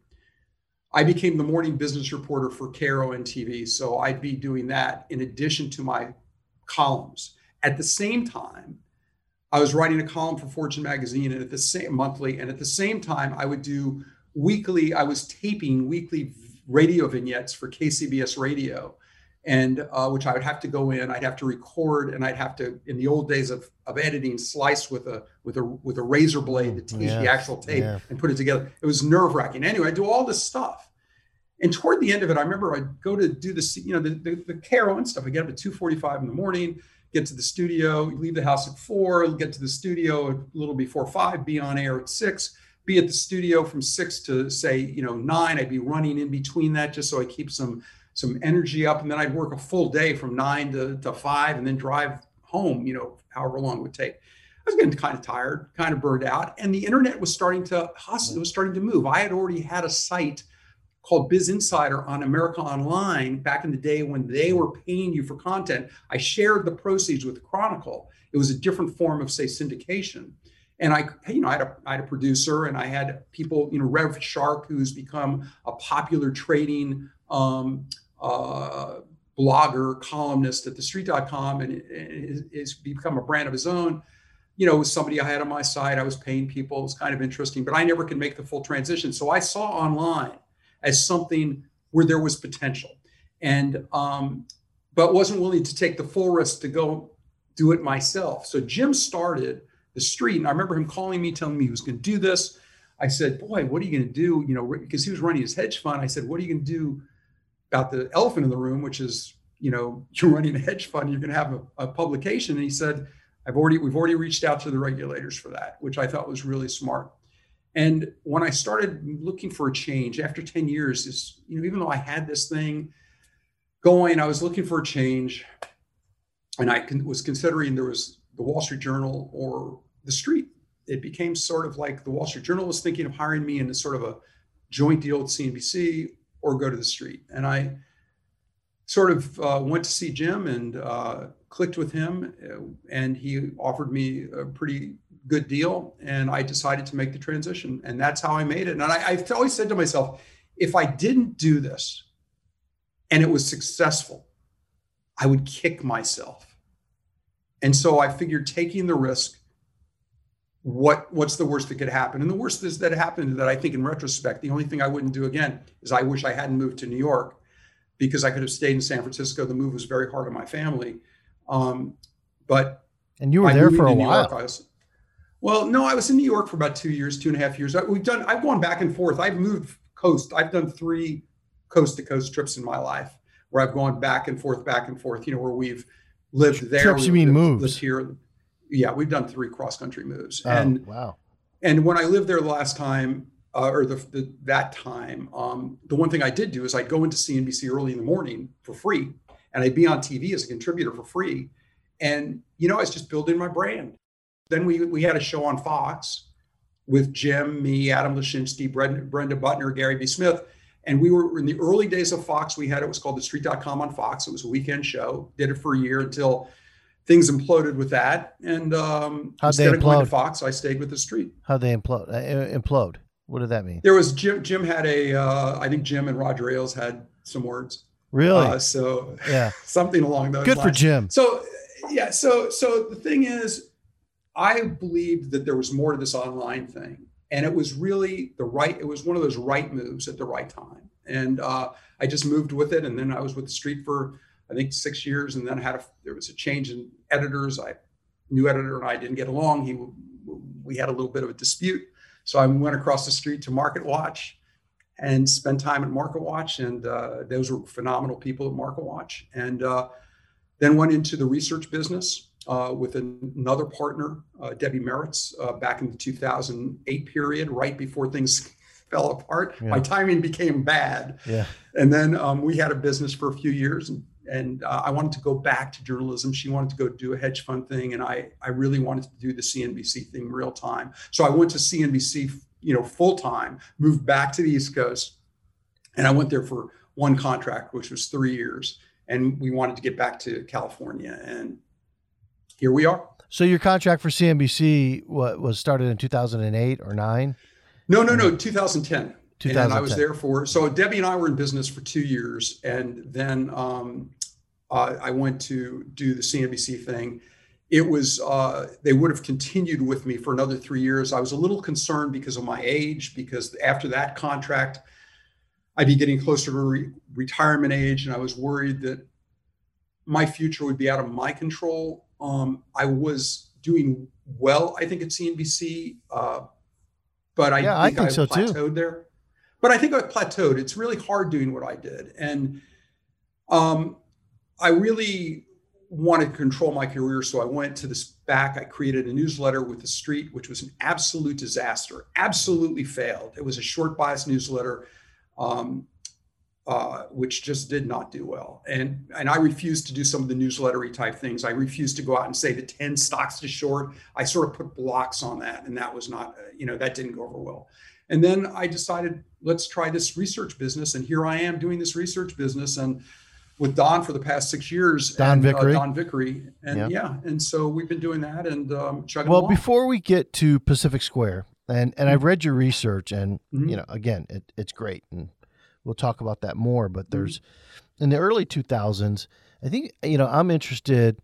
S4: I became the morning business reporter for KRON TV. So I'd be doing that in addition to my columns. At the same time, I was writing a column for Fortune magazine and at the same monthly, and at the same time, I would do weekly, I was taping weekly radio vignettes for KCBS radio. And uh, which I would have to go in, I'd have to record, and I'd have to, in the old days of, of editing, slice with a with a with a razor blade to teach yeah. the actual tape yeah. and put it together. It was nerve wracking. Anyway, I do all this stuff, and toward the end of it, I remember I'd go to do this, you know, the, the, the KRON stuff. I get up at 2.45 in the morning, get to the studio, leave the house at four, get to the studio a little before five, be on air at six, be at the studio from six to say, you know, nine. I'd be running in between that just so I keep some some energy up. And then I'd work a full day from nine to, to five and then drive home, you know, however long it would take. I was getting kind of tired, kind of burned out. And the internet was starting to hustle, it was starting to move. I had already had a site called Biz Insider on America Online back in the day when they were paying you for content. I shared the proceeds with the Chronicle. It was a different form of, say, syndication. And I, you know, I had, a, I had a producer and I had people, you know, Rev Shark, who's become a popular trading um, uh, blogger, columnist at thestreet.com and has become a brand of his own. You know, was somebody I had on my side. I was paying people. It was kind of interesting, but I never could make the full transition. So I saw online as something where there was potential, and um, but wasn't willing to take the full risk to go do it myself. So Jim started the street, and I remember him calling me, telling me he was going to do this. I said, "Boy, what are you going to do?" You know, because he was running his hedge fund. I said, "What are you going to do about the elephant in the room, which is you know you're running a hedge fund, you're going to have a, a publication?" And he said, "I've already we've already reached out to the regulators for that," which I thought was really smart. And when I started looking for a change after 10 years, is you know, even though I had this thing going, I was looking for a change. And I was considering there was the Wall Street Journal or the Street. It became sort of like the Wall Street Journal was thinking of hiring me in a sort of a joint deal with CNBC or go to the Street. And I sort of uh, went to see Jim and uh, clicked with him, uh, and he offered me a pretty good deal. And I decided to make the transition. And that's how I made it. And I, I've always said to myself, if I didn't do this and it was successful, I would kick myself. And so I figured taking the risk, what what's the worst that could happen? And the worst is that happened that I think in retrospect, the only thing I wouldn't do again is I wish I hadn't moved to New York because I could have stayed in San Francisco. The move was very hard on my family. Um, but
S3: and you were there for a while. York,
S4: was, well, no, I was in New York for about two years, two and a half years. We've done. I've gone back and forth. I've moved coast. I've done three coast to coast trips in my life where I've gone back and forth, back and forth. You know, where we've lived there.
S3: Trips you mean
S4: lived,
S3: moves?
S4: here. Yeah, we've done three cross country moves.
S3: Oh,
S4: and
S3: wow.
S4: And when I lived there the last time, uh, or the, the, that time, um, the one thing I did do is I'd go into CNBC early in the morning for free, and I'd be on TV as a contributor for free. And you know, I was just building my brand. Then we we had a show on Fox with Jim, me, Adam Lashinsky, Brenda, Brenda Buttner, Gary B. Smith. And we were in the early days of Fox. We had it was called the Street.com on Fox. It was a weekend show. Did it for a year until things imploded with that. And um,
S3: How'd
S4: instead
S3: they
S4: of going to Fox, I stayed with the Street.
S3: How'd they implode? Uh, implode. What did that mean?
S4: There was Jim. Jim had a. Uh, I think Jim and Roger Ailes had some words.
S3: Really?
S4: Uh, so
S3: yeah,
S4: something along those.
S3: Good
S4: lines.
S3: for Jim.
S4: So yeah. So so the thing is, I believed that there was more to this online thing, and it was really the right. It was one of those right moves at the right time, and uh, I just moved with it. And then I was with the Street for I think six years, and then had a there was a change in editors. I new editor and I didn't get along. He we had a little bit of a dispute. So I went across the street to Market Watch and spent time at Market Watch, and uh, those were phenomenal people at Market Watch. And uh, then went into the research business uh, with another partner, uh, Debbie Meritz, uh, back in the 2008 period, right before things fell apart.
S3: Yeah.
S4: My timing became bad.
S3: Yeah.
S4: And then um, we had a business for a few years, and, and uh, I wanted to go back to journalism. She wanted to go do a hedge fund thing, and I I really wanted to do the CNBC thing real time. So I went to CNBC, you know, full time. Moved back to the East Coast, and I went there for one contract, which was three years, and we wanted to get back to California, and here we are.
S3: So your contract for CNBC what, was started in 2008 or nine?
S4: No, no, no, 2010.
S3: 2010.
S4: And I was there for, so Debbie and I were in business for two years. And then um, uh, I went to do the CNBC thing. It was, uh, they would have continued with me for another three years. I was a little concerned because of my age, because after that contract, I'd be getting closer to re- retirement age. And I was worried that my future would be out of my control. Um, I was doing well, I think, at CNBC. Uh, but I
S3: Yeah, I
S4: think,
S3: think
S4: I
S3: so, too.
S4: plateaued there. But I think I plateaued. It's really hard doing what I did, and um, I really wanted to control my career. So I went to this back. I created a newsletter with the Street, which was an absolute disaster. Absolutely failed. It was a short bias newsletter. Um, uh, which just did not do well. And and I refused to do some of the newslettery type things. I refused to go out and say the 10 stocks to short. I sort of put blocks on that, and that was not, you know, that didn't go over well. And then I decided, let's try this research business. And here I am doing this research business and with Don for the past six years.
S3: Don
S4: and,
S3: Vickrey.
S4: Uh, Don Vickrey. And
S3: Yeah.
S4: yeah. and so we've been doing that and um, chugging
S3: Well,
S4: along.
S3: before we get to Pacific Square, and and I've read your research, and
S4: Mhm.
S3: you know, again, it, it's great, and we'll talk about that more. But
S4: Mm-hmm.
S3: there's in the early 2000s, I think you know, I'm interested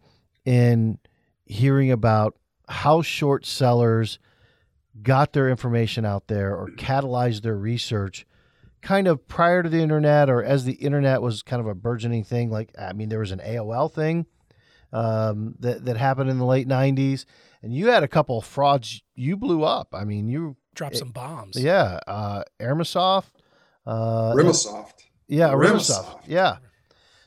S3: in hearing about how short sellers got their information out there or catalyzed their research kind of prior to the internet or as the internet was kind of a burgeoning thing like i mean there was an aol thing um, that, that happened in the late 90s and you had a couple of frauds you blew up i mean you
S5: Drop some bombs.
S3: yeah uh Armasoft, uh
S4: Rimisoft.
S3: yeah
S4: AremisSoft.
S3: AremisSoft. yeah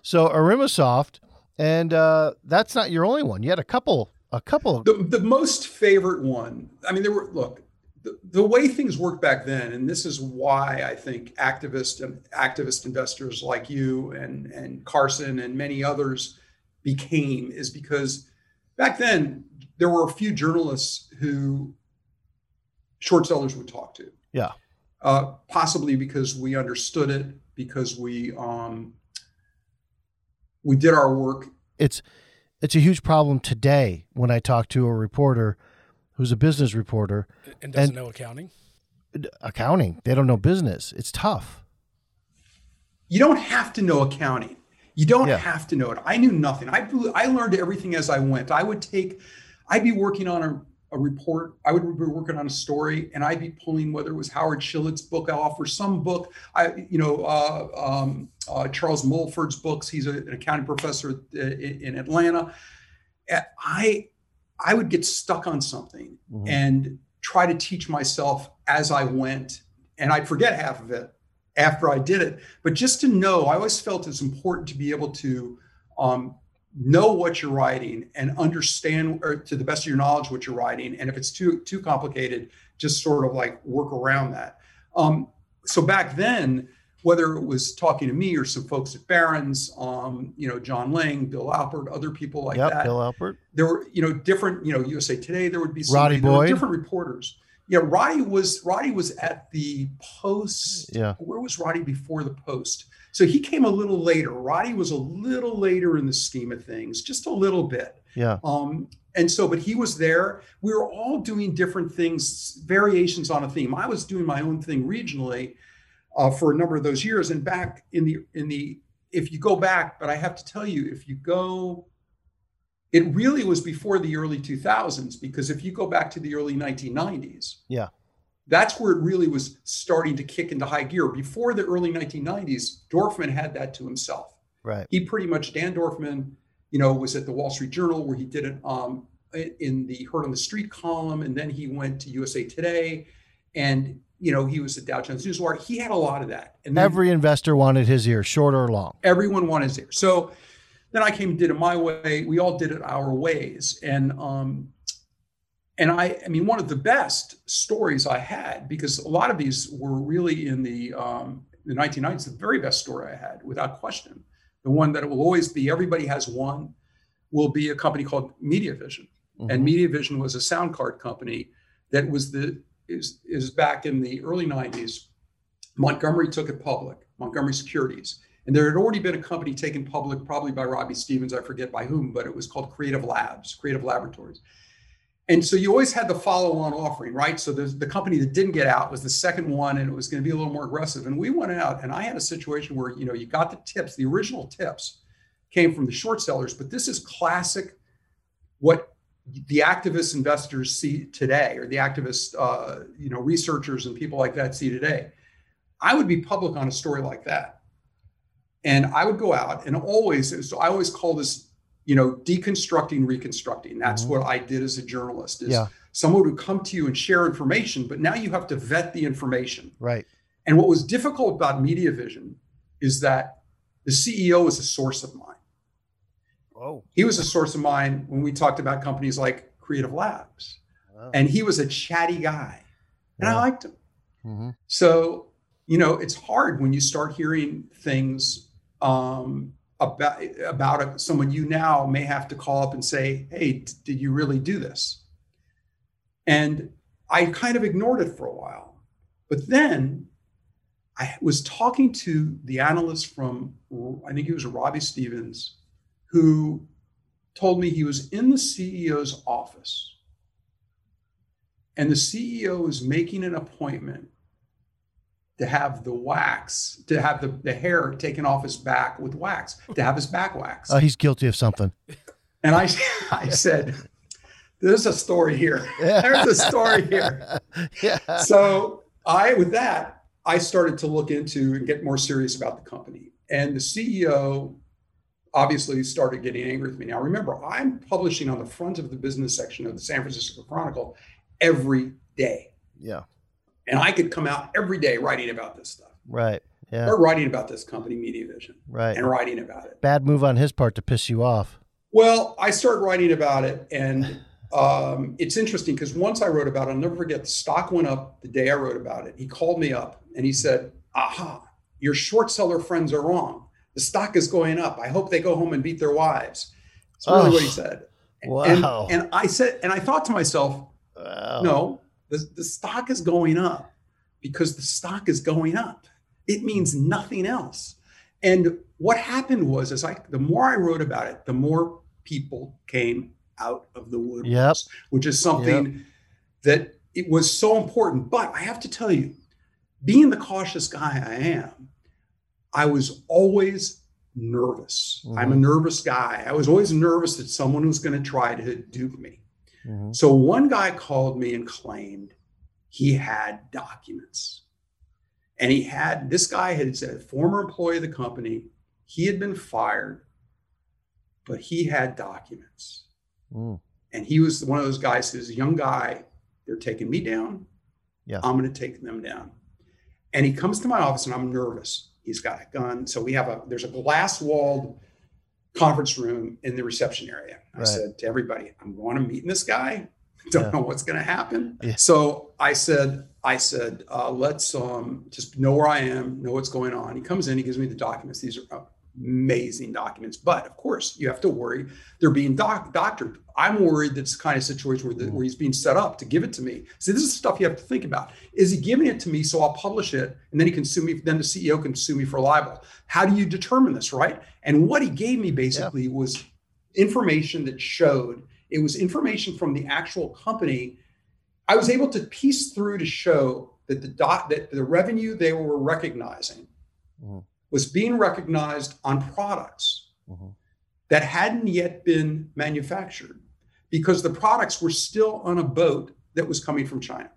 S3: so AremisSoft, and uh that's not your only one you had a couple a couple of,
S4: the, the most favorite one i mean there were look the, the way things worked back then and this is why i think activist and activist investors like you and and carson and many others became is because back then there were a few journalists who short sellers would talk to.
S3: Yeah.
S4: Uh, possibly because we understood it, because we um, we did our work.
S3: It's it's a huge problem today when I talk to a reporter who's a business reporter.
S5: And doesn't
S3: And-
S5: know accounting.
S3: Accounting, they don't know business. It's tough.
S4: You don't have to know accounting. You don't
S3: Yeah.
S4: have to know it. I knew nothing. I I learned everything as I went. I would take, I'd be working on a, a report. I would be working on a story, and I'd be pulling whether it was Howard Schilit's book off or some book. I, you know, uh, um, uh, Charles Mulford's books. He's a, an accounting professor uh, in, in Atlanta. I I would get stuck on something
S3: Mhm.
S4: and try to teach myself as I went, and I'd forget half of it after I did it. But just to know, I always felt it's important to be able to um, know what you're writing and understand, or to the best of your knowledge, what you're writing. And if it's too too complicated, just sort of like work around that. Um, so back then, whether it was talking to me or some folks at Barron's, um, you know, John Laing, Bill Alpert, other people like
S3: yep,
S4: that,
S3: Bill Alpert.
S4: there were you know different you know USA Today there would be
S3: Roddy
S4: somebody-
S3: Boyd.
S4: different reporters yeah Roddy was Roddy was at the Post
S3: Yeah.
S4: where was Roddy before the Post? So he came a little later. Roddy was a little later in the scheme of things just a little bit.
S3: Yeah.
S4: um and so but he was there. We were all doing different things variations on a theme. I was doing my own thing regionally uh, for a number of those years. And back in the in the if you go back but I have to tell you if you go it really was before the early 2000s because if you go back to the early 1990s
S3: Yeah.
S4: that's where it really was starting to kick into high gear before the early 1990s dorfman had that to himself
S3: Right.
S4: he pretty much dan dorfman you know was at the wall street journal where he did it um, in the heard on the street column and then he went to usa today and you know he was at dow jones newswire he had a lot of that and then
S3: Every investor wanted his ear, short or long.
S4: everyone wanted his ear. So then I came and did it my way. We all did it our ways. And um and I I mean one of the best stories I had because a lot of these were really in the um the 1990s, the very best story I had without question. The one that it will always be everybody has one will be a company called Media Vision. And
S3: Mhm.
S4: Media Vision was a sound card company that was the is is back in the early 90s. Montgomery took it public, Montgomery Securities. And there had already been a company taken public, probably by Robbie Stephens, I forget by whom, but it was called Creative Labs, Creative Laboratories. And so you always had the follow-on offering, right? So the, the company that didn't get out was the second one, and it was going to be a little more aggressive. And we went out, and I had a situation where you know you got the tips, the original tips came from the short sellers, but this is classic what the activist investors see today, or the activist uh, you know researchers and people like that see today. I would be public on a story like that. And I would go out and always, so I always call this, you know, deconstructing, reconstructing. That's
S3: Mhm.
S4: what I did as a journalist. Is
S3: Yeah.
S4: someone would come to you and share information, but now you have to vet the information.
S3: Right.
S4: And what was difficult about Media Vision is that the CEO is a source of mine.
S3: Oh.
S4: He was a source of mine when we talked about companies like Creative Labs.
S3: Wow.
S4: And he was a chatty guy. And I liked him.
S3: hmm
S4: So, you know, it's hard when you start hearing things um, about about a, someone you now may have to call up and say, "Hey, d- did you really do this?" And I kind of ignored it for a while, but then I was talking to the analyst from I think he was Robbie Stephens, who told me he was in the CEO's office, and the CEO was making an appointment to have the wax, to have the, the hair taken off his back with wax, to have his back waxed.
S3: Oh, he's guilty of something.
S4: and I, I said, there's a story here. There's a story here.
S3: yeah.
S4: So I, with that, I started to look into and get more serious about the company. And the CEO obviously started getting angry with me. Now, remember, I'm publishing on the front of the business section of the San Francisco Chronicle every day.
S3: Yeah.
S4: And I could come out every day writing about this stuff.
S3: Right. Yeah.
S4: Or writing about this company, Media Vision,
S3: Right.
S4: and writing about it.
S3: Bad move on his part to piss you off.
S4: Well, I started writing about it, and um, it's interesting because once I wrote about it, I'll never forget the stock went up the day I wrote about it. He called me up and he said, Aha, your short seller friends are wrong. The stock is going up. I hope they go home and beat their wives. That's really what he
S3: Oh.
S4: said.
S3: Wow.
S4: And, and I said, and I thought to myself,
S3: Wow.
S4: no, the, the stock is going up because the stock is going up. It means nothing else. And what happened was, as I the more I wrote about it, the more people came out of the
S3: Yep.
S4: which is something that it was so important. But I have to tell you, being the cautious guy I am, I was always nervous. I'm a mm-hmm. nervous guy. I was always nervous that someone was going to try to dupe me.
S3: Mhm.
S4: So one guy called me and claimed he had documents. And he had this guy had said a former employee of the company, he had been fired, but he had documents.
S3: Mm.
S4: And he was one of those guys who's a young guy, they're taking me down.
S3: Yeah.
S4: I'm going to take them down. And he comes to my office and I'm nervous. He's got a gun. So we have a there's a glass walled conference room in the reception area. I
S3: Right.
S4: said to everybody, I'm going to meet this guy. Don't
S3: Yeah.
S4: know what's going to happen.
S3: Yeah.
S4: So I said, I said, uh, let's um, just know where I am, know what's going on. He comes in, he gives me the documents. These are amazing documents, but of course, you have to worry they're being doc- doctored. I'm worried that's the kind of situation where, the, where he's being set up to give it to me. So this is stuff you have to think about. Is he giving it to me so I'll publish it and then he can sue me? Then the CEO can sue me for libel. How do you determine this, right? And what he gave me basically was information that showed it was information from the actual company. I was able to piece through to show that the dot that the revenue they were recognizing
S3: Mhm.
S4: Was being recognized on products
S3: Mhm.
S4: that hadn't yet been manufactured because the products were still on a boat that was coming from China.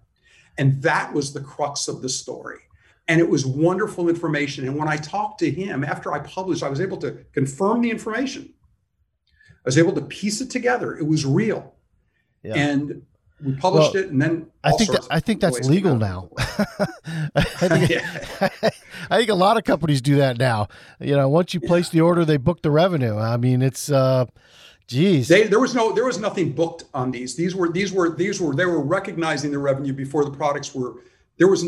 S4: And that was the crux of the story. And it was wonderful information. And when I talked to him after I published, I was able to confirm the information. I was able to piece it together. It was real.
S3: Yeah.
S4: And we published
S3: Well,
S4: it. And then
S3: I think that, I think that's legal now. I think
S4: Yeah.
S3: I think a lot of companies do that now. You know, once you place the order, they book the revenue. I mean, it's uh, geez.
S4: They, there was no, there was nothing booked on these. These were, these were, these were, they were recognizing the revenue before the products were. There was,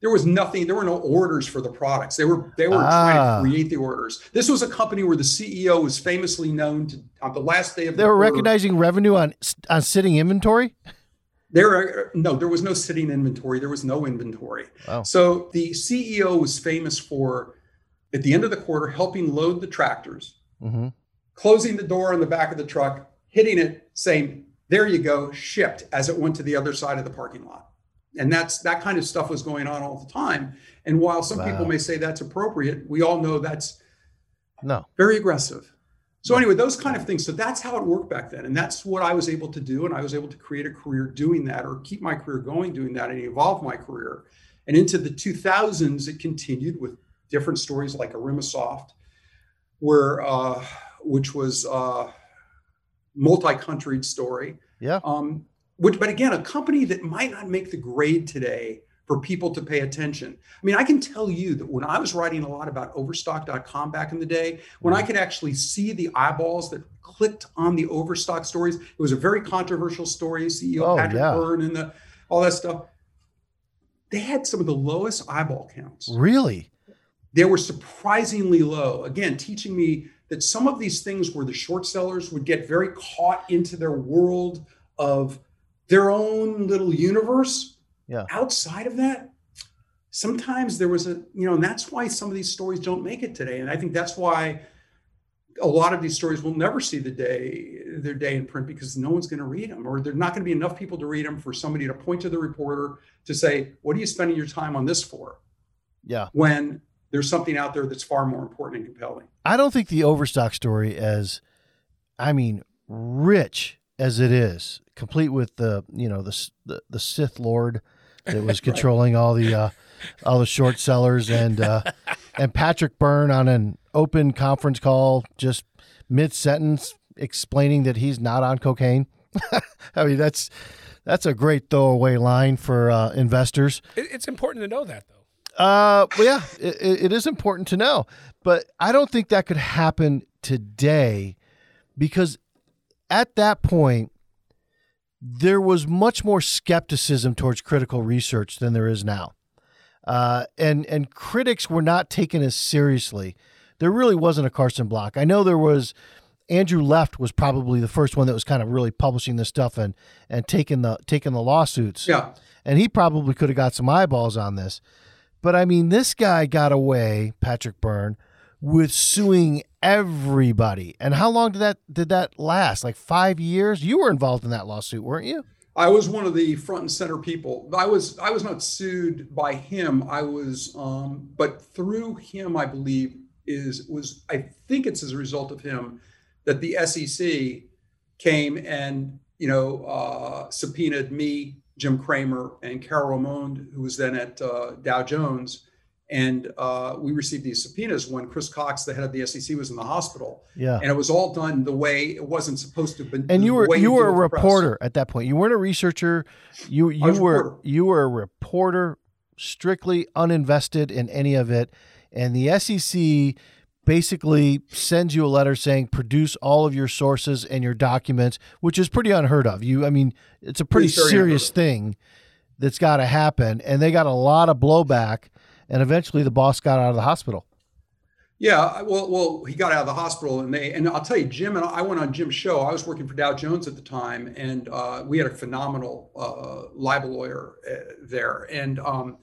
S4: there was nothing. There were no orders for the products. They were, they were
S3: Ah.
S4: trying to create the orders. This was a company where the CEO was famously known to on the last day of
S3: they
S4: the
S3: were
S4: quarter,
S3: recognizing revenue on on sitting inventory.
S4: There, are no, there was no sitting inventory. There was no inventory.
S3: Wow.
S4: So the CEO was famous for, at the end of the quarter, helping load the tractors,
S3: hmm
S4: closing the door on the back of the truck, hitting it, saying, "There you go, shipped," as it went to the other side of the parking lot. And that's that kind of stuff was going on all the time. And while some people may say that's appropriate, we all know that's
S3: No.
S4: very aggressive. So anyway, those kind of things. So that's how it worked back then, and that's what I was able to do, and I was able to create a career doing that, or keep my career going doing that, and evolve my career. And into the 2000s, it continued with different stories like AremisSoft, where uh, which was a multi-country story.
S3: Yeah.
S4: Um, which, but again, a company that might not make the grade today for people to pay attention. I mean, I can tell you that when I was writing a lot about overstock.com back in the day, when I mm-hmm. could actually see the eyeballs that clicked on the overstock stories, it was a very controversial story. CEO
S3: Oh,
S4: Patrick
S3: yeah.
S4: Byrne and the, all that stuff. They had some of the lowest eyeball counts
S3: Really?
S4: they were surprisingly low. Again, teaching me that some of these things where the short sellers would get very caught into their world of their own little universe.
S3: Yeah.
S4: Outside of that, sometimes there was a, you know, and that's why some of these stories don't make it today. And I think that's why a lot of these stories will never see the day their day in print because no one's going to read them or there's not going to be enough people to read them for somebody to point to the reporter to say what are you spending your time on this for
S3: Yeah.
S4: when there's something out there that's far more important and compelling.
S3: I don't think the Overstock story, as I mean, rich as it is, complete with the you know the the, the Sith Lord that was controlling all the uh, all the short sellers and uh, and Patrick Byrne on an open conference call, just mid sentence explaining that he's not on cocaine. I mean, that's that's a great throwaway line for uh, investors.
S5: It's important to know that, though.
S3: Uh, well, yeah, it it is important to know, but I don't think that could happen today because at that point there was much more skepticism towards critical research than there is now, uh, and and critics were not taken as seriously. There really wasn't a Carson Block. I know there was Andrew Left was probably the first one that was kind of really publishing this stuff and and taking the taking the lawsuits.
S4: Yeah.
S3: And he probably could have got some eyeballs on this. But I mean, this guy got away, Patrick Byrne, with suing everybody. And how long did that did that last? Like 5 years? You were involved in that lawsuit, weren't you?
S4: I was one of the front and center people. I was I was not sued by him. I was um but through him I believe is was I think it's as a result of him that the SEC came and you know uh, subpoenaed me, Jim Cramer, and Carol Remond, who was then at uh, Dow Jones, and uh, we received these subpoenas when Chris Cox, the head of the SEC, was in the hospital.
S3: Yeah,
S4: and it was all done the way it wasn't supposed to. Be,
S3: and you were you were a reporter at that point. You weren't a researcher. You you were you were a reporter, strictly uninvested in any of it, and the SEC basically sends you a letter saying produce all of your sources and your documents, which is pretty unheard of. You, I mean, it's a pretty serious thing that's got to happen, and they got a lot of blowback, and eventually the boss got out of the hospital.
S4: Yeah, well, well, he got out of the hospital, and they, and I'll tell you, Jim and I went on Jim's show. I was working for Dow Jones at the time, and uh, we had a phenomenal uh, libel lawyer uh, there, and um,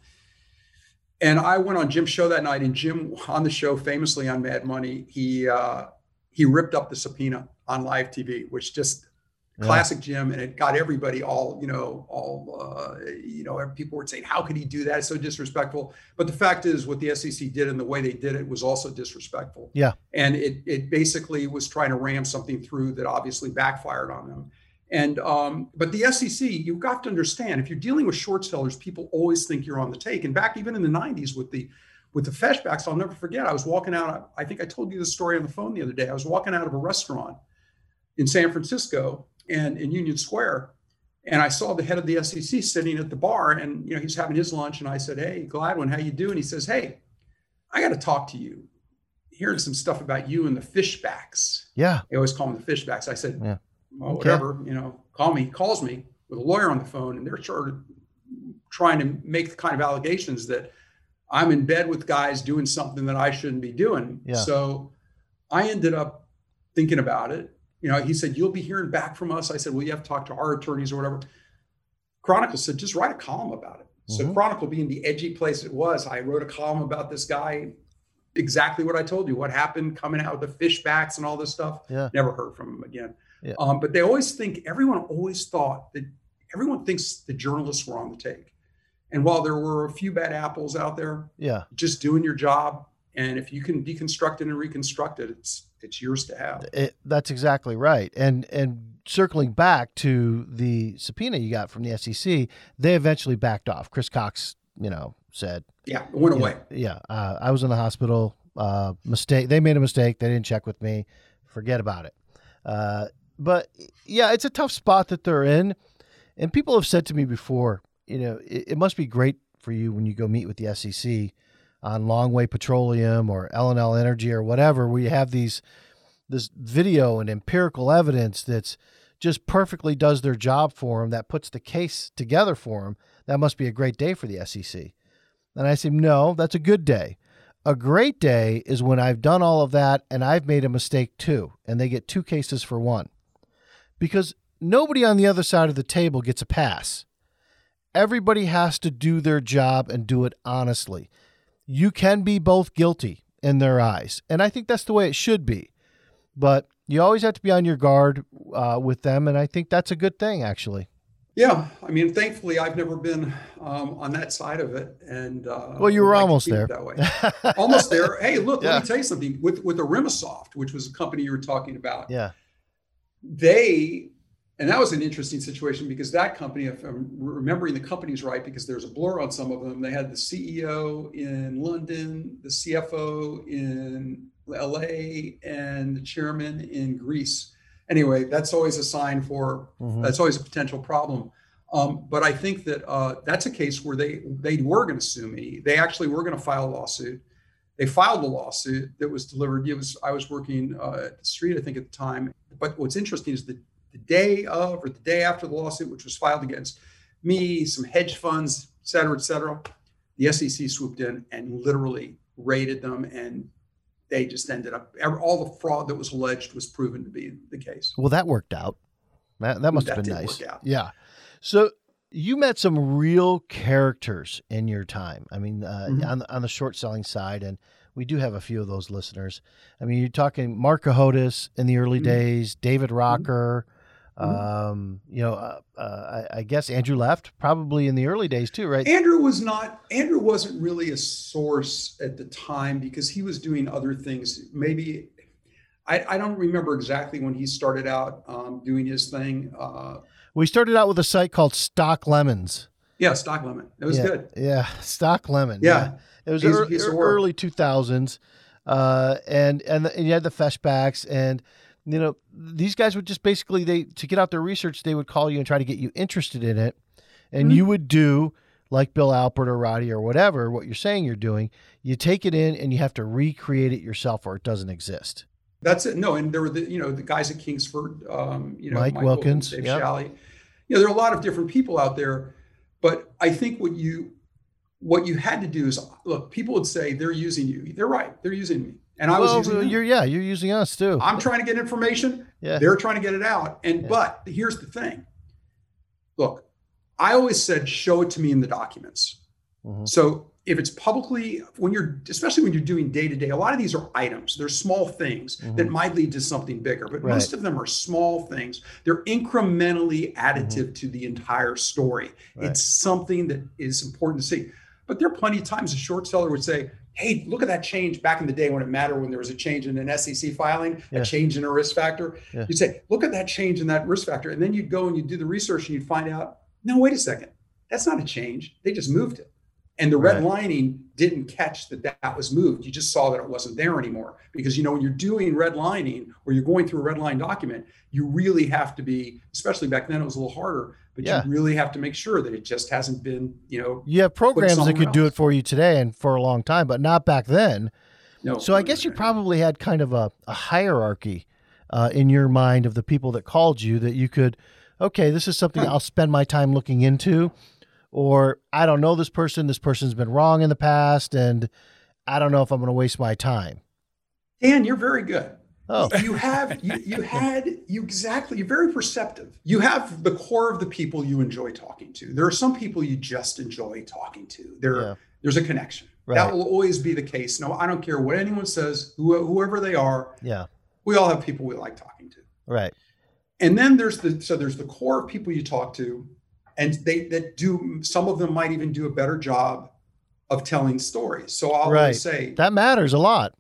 S4: and I went on Jim's show that night, and Jim on the show, famously on Mad Money, he uh, he ripped up the subpoena on live TV, which just yeah. classic Jim, and it got everybody all you know, all uh, you know, people were saying, "How could he do that? It's so disrespectful." But the fact is, what the SEC did and the way they did it was also disrespectful.
S3: Yeah,
S4: and it it basically was trying to ram something through that obviously backfired on them. And um, but the SEC, you've got to understand, if you're dealing with short sellers, people always think you're on the take. And back even in the 90s with the with the Feshbachs, I'll never forget. I was walking out. I think I told you the story on the phone the other day. I was walking out of a restaurant in San Francisco and in Union Square, and I saw the head of the SEC sitting at the bar, and you know he's having his lunch. And I said, "Hey, Gladwin, how you doing?" He says, "Hey, I got to talk to you. Hearing some stuff about you and the fishbacks.
S3: Yeah,
S4: they always call them the fishbacks." I said, "Yeah." well, okay. whatever, you know, call me, calls me with a lawyer on the phone, and they're sort of trying to make the kind of allegations that I'm in bed with guys doing something that I shouldn't be doing. Yeah. So I ended up thinking about it. You know, he said, You'll be hearing back from us. I said, Well, you have to talk to our attorneys or whatever. Chronicle said, Just write a column about it. Mm-hmm. So, Chronicle being the edgy place it was, I wrote a column about this guy, exactly what I told you, what happened coming out with the fish backs and all this stuff.
S3: Yeah.
S4: Never heard from him again.
S3: Yeah.
S4: Um, but they always think everyone always thought that everyone thinks the journalists were on the take. And while there were a few bad apples out there,
S3: yeah,
S4: just doing your job, and if you can deconstruct it and reconstruct it, it's it's yours to have.
S3: It, that's exactly right. And and circling back to the subpoena you got from the SEC, they eventually backed off. Chris Cox, you know, said,
S4: "Yeah, it went away."
S3: Know, yeah, uh, I was in the hospital. Uh, mistake. They made a mistake. They didn't check with me. Forget about it. Uh, but yeah, it's a tough spot that they're in. And people have said to me before, you know, it, it must be great for you when you go meet with the SEC on Longwei Petroleum or L&L Energy or whatever, where you have these this video and empirical evidence that's just perfectly does their job for them, that puts the case together for them. That must be a great day for the SEC. And I say, no, that's a good day. A great day is when I've done all of that and I've made a mistake too, and they get two cases for one because nobody on the other side of the table gets a pass. Everybody has to do their job and do it honestly. You can be both guilty in their eyes, and I think that's the way it should be. But you always have to be on your guard uh, with them, and I think that's a good thing, actually.
S4: Yeah, I mean, thankfully, I've never been um, on that side of it, and uh,
S3: well, you were like almost there.
S4: That way, almost there. Hey, look, yeah. let me tell you something. With with AremisSoft, which was a company you were talking about.
S3: Yeah
S4: they and that was an interesting situation because that company, if I'm remembering the companies right, because there's a blur on some of them, they had the CEO in London, the CFO in LA, and the chairman in Greece. Anyway, that's always a sign for mm-hmm. that's always a potential problem. Um, but I think that uh, that's a case where they they were going to sue me. They actually were going to file a lawsuit. They filed a lawsuit that was delivered. It was I was working uh, at the street, I think, at the time, but what's interesting is the, the day of or the day after the lawsuit, which was filed against me, some hedge funds, et cetera, et cetera, the SEC swooped in and literally raided them and they just ended up all the fraud that was alleged was proven to be the case.
S3: Well, that worked out. That that must
S4: That
S3: have been nice. Yeah. So you met some real characters in your time. I mean, uh,
S4: Mhm.
S3: on the- on the short selling side, and we do have a few of those listeners. I mean, you're talking Marc Cohodes in the early
S4: Mhm.
S3: days, David Rocker.
S4: Mhm.
S3: Um, you know, uh, uh, I, I guess Andrew left probably in the early days too, right?
S4: Andrew was not Andrew wasn't really a source at the time because he was doing other things. Maybe I, I don't remember exactly when he started out um, doing his thing. Uh,
S3: we started out with a site called Stock Lemons.
S4: yeah, stock Lemon. It was
S3: yeah,
S4: good.
S3: Yeah, Stock Lemon.
S4: Yeah.
S3: It was
S4: Piece-
S3: ear-
S4: piece of
S3: ear-
S4: work.
S3: early 2000s. Uh, and, and, and you had the Feshbachs and, you know, these guys would just basically, they, to get out their research, they would call you and try to get you interested in it. And
S4: Mhm.
S3: you would do like Bill Alpert or Roddy or whatever, what you're saying you're doing, you take it in and you have to recreate it yourself or it doesn't exist.
S4: That's it. No, and there were the you know the guys at Kingsford, um, you know
S3: Mike Wilkins,
S4: Dave
S3: yep.
S4: Shalley. You know there are a lot of different people out there, but I think what you what you had to do is look. People would say they're using you. They're right. They're using me, and I was
S3: well,
S4: using
S3: you're, yeah, you're using us too.
S4: I'm trying to get information.
S3: yeah.
S4: They're trying to get it out. And
S3: Yeah.
S4: but here's the thing. Look, I always said show it to me in the documents.
S3: Mhm.
S4: So if it's publicly when you're especially when you're doing day to day, a lot of these are items. They're small things that
S3: Mhm.
S4: might lead to something bigger, but
S3: Right.
S4: most of them are small things. They're incrementally additive to the entire story.
S3: Mm-hmm. Right.
S4: It's something that is important to see. But there are plenty of times a short seller would say, Hey, look at that change back in the day when it mattered when there was a change in an SEC filing,
S3: Yeah.
S4: a change in a risk factor.
S3: Yeah.
S4: You'd say, look at that change in that risk factor. And then you'd go and you'd do the research and you'd find out, no, wait a second. That's not a change. They just moved it. And the red
S3: Right.
S4: lining didn't catch that that was moved. You just saw that it wasn't there anymore. Because you know, when you're doing red lining or you're going through a red line document, you really have to be, especially back then it was a little harder, but
S3: Yeah.
S4: you really have to make sure that it just hasn't been, you know,
S3: You have programs that could do it for you today and for a long time, but not back then.
S4: no.
S3: So I guess you probably had kind of a, a hierarchy uh, in your mind of the people that called you that you could, okay, this is something
S4: Huh.
S3: I'll spend my time looking into, or I don't know this person, this person's been wrong in the past, and I don't know if I'm going to waste my time.
S4: Dan, you're very good.
S3: Oh,
S4: you have you you had you exactly you're very perceptive you have the core of the people you enjoy talking to there are some people you just enjoy talking to there
S3: Yeah.
S4: there's a connection
S3: Right.
S4: that will always be the case no i don't care what anyone says who, whoever they are
S3: yeah,
S4: we all have people we like talking to
S3: right.
S4: and then there's the so there's the core of people you talk to and they that do some of them might even do a better job of telling stories so i'll
S3: Right.
S4: say
S3: That matters a lot.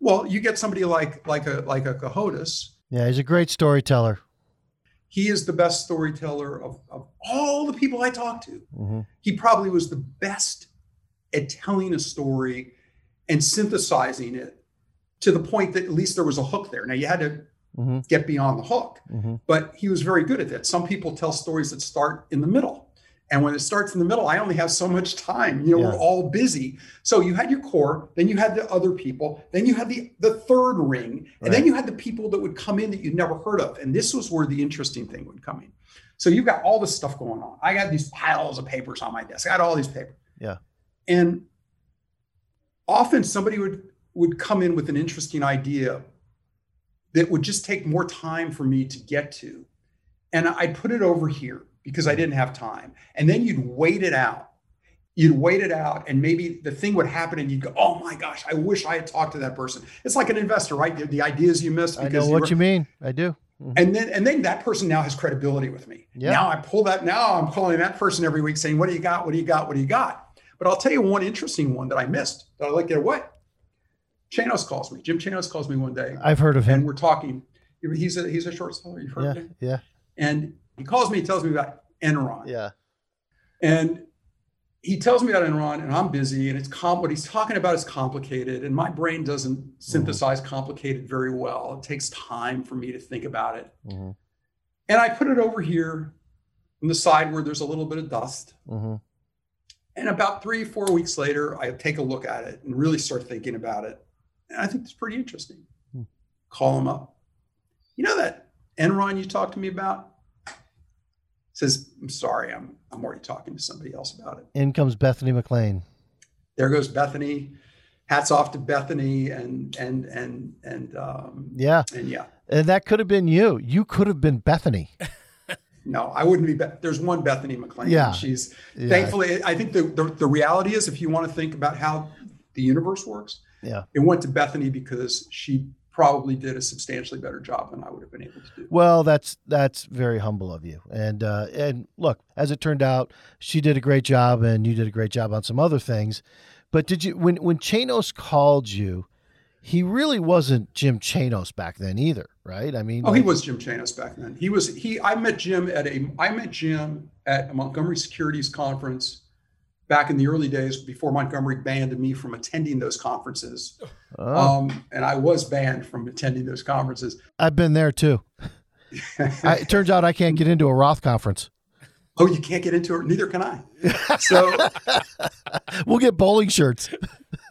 S4: Well you get somebody like like a like a Cohodes
S3: Yeah, he's a great storyteller.
S4: he is the best storyteller of, of all the people I talked to.
S3: hmm
S4: He probably was the best at telling a story and synthesizing it to the point that at least there was a hook there. Now you had to
S3: hmm
S4: get beyond the hook,
S3: hmm
S4: but he was very good at that. Some people tell stories that start in the middle. And when it starts in the middle, I only have so much time. You know,
S3: Yeah.
S4: we're all busy. So you had your core, then you had the other people, then you had the the third ring, and then you had the people that would come in that you'd never heard of. And this was where the interesting thing would come in. So you've got all this stuff going on. I got these piles of papers on my desk. I got all these papers.
S3: Yeah.
S4: And often somebody would would come in with an interesting idea that would just take more time for me to get to. And I'd put it over here because I didn't have time. And then you'd wait it out. You'd wait it out, and maybe the thing would happen, and you'd go, "Oh my gosh, I wish I had talked to that person." It's like an investor, right? The, the ideas you missed Because I
S3: know what
S4: were-
S3: you mean. I do. Mhm.
S4: and then and then that person now has credibility with me.
S3: Yeah.
S4: Now I pull that. Now I'm calling that person every week saying, "What do you got? What do you got? What do you got?" But I'll tell you one interesting one that I missed that I like to get away. Chanos calls me. Jim Chanos calls me one day,
S3: I've heard of him.
S4: and we're talking. He's a he's a short seller. You've heard
S3: Yeah,
S4: of him?
S3: yeah,
S4: And he calls me. He tells me about Enron.
S3: yeah.
S4: And he tells me about Enron, and I'm busy, and it's com- what he's talking about is complicated, and my brain doesn't synthesize complicated very well. It takes time for me to think about it.
S3: hmm
S4: And I put it over here on the side where there's a little bit of dust.
S3: hmm
S4: And about three, four weeks later, I take a look at it and really start thinking about it. And I think it's pretty interesting.
S3: Hmm.
S4: Call him up. You know that Enron you talked to me about? Says, I'm sorry, I'm I'm already talking to somebody else about it.
S3: In comes Bethany McLean.
S4: There goes Bethany. hats off to Bethany and and and and um,
S3: Yeah.
S4: and yeah.
S3: And that could have been you. You could have been Bethany.
S4: No, I wouldn't be. Be- There's one Bethany McLean.
S3: Yeah.
S4: she's
S3: Yeah.
S4: thankfully. I think the, the the reality is, if you want to think about how the universe works,
S3: Yeah.
S4: it went to Bethany because she probably did a substantially better job than I would have been able to do.
S3: Well, that's that's very humble of you. And uh, and look, as it turned out, she did a great job, and you did a great job on some other things. But did you when when Chanos called you? He really wasn't Jim Chanos back then either, right? I mean,
S4: Oh, he was Jim Chanos back then. He was he. I met Jim at a. I met Jim at a Montgomery Securities conference back in the early days before Montgomery banned me from attending those conferences.
S3: Oh,
S4: Um, and I was banned from attending those conferences.
S3: I've been there too. I, it turns out I can't get into a Roth conference.
S4: oh, you can't get into it. Neither can I. So
S3: We'll get bowling shirts.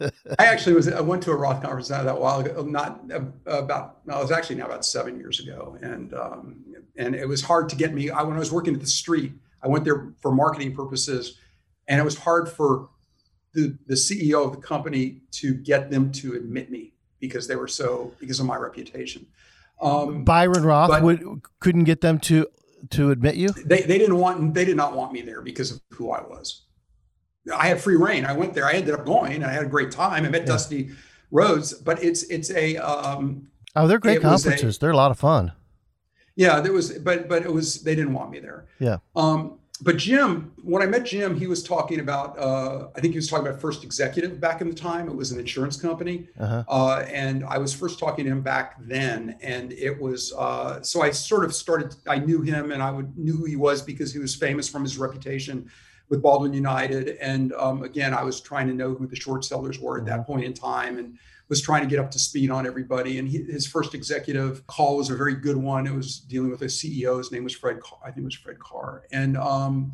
S4: I actually was. I went to a Roth conference not that while ago. Not uh, about. No, it was actually now about seven years ago, and um, and it was hard to get me. I when I was working at the street, I went there for marketing purposes, and it was hard for the the CEO of the company to get them to admit me because they were so because of my reputation. Um,
S3: Byron Roth
S4: but-
S3: would couldn't get them to to admit you.
S4: they they didn't want they did not want me there because of who I was. I had free reign. I went there. I ended up going. and I had a great time. I met
S3: Yeah.
S4: Dusty Rhodes, but it's it's a um,
S3: Oh, they're great
S4: was a-
S3: conferences. they're a lot of fun.
S4: yeah. There was, but but it was they didn't want me there.
S3: Yeah.
S4: Um, but Jim, when I met Jim, he was talking about uh, I think he was talking about First Executive back in the time. It was an insurance company,
S3: Uh-huh.
S4: uh, and I was first talking to him back then, and it was uh, so I sort of started. I knew him, and I would knew who he was because he was famous from his reputation with Baldwin United. And um, again, I was trying to know who the short sellers were at that point in time, and was trying to get up to speed on everybody. And he, his first executive call was a very good one. It was dealing with a CEO. His name was Fred. Carr- I think it was Fred Carr, and um,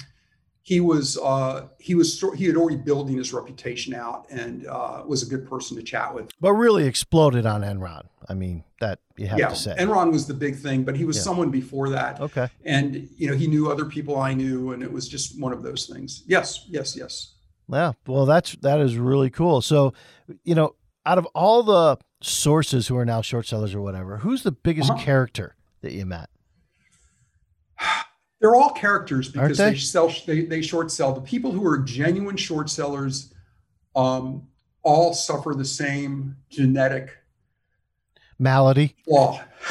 S4: he was uh, he was he had already building his reputation out, and uh, was a good person to chat with.
S3: But really exploded on Enron. I mean, that you have
S4: yeah,
S3: to say.
S4: Enron was the big thing, but he was
S3: Yeah.
S4: someone before that,
S3: okay.
S4: and you know he knew other people I knew, and it was just one of those things. Yes, yes, yes.
S3: Yeah. Well, that's that is really cool. So, you know, out of all the sources who are now short sellers or whatever, who's the biggest
S4: Uh-huh.
S3: character that you met?
S4: They're all characters because
S3: they?
S4: they? sell they, they short sell. The people who are genuine short sellers um, all suffer the same genetic
S3: Malady.
S4: flaw.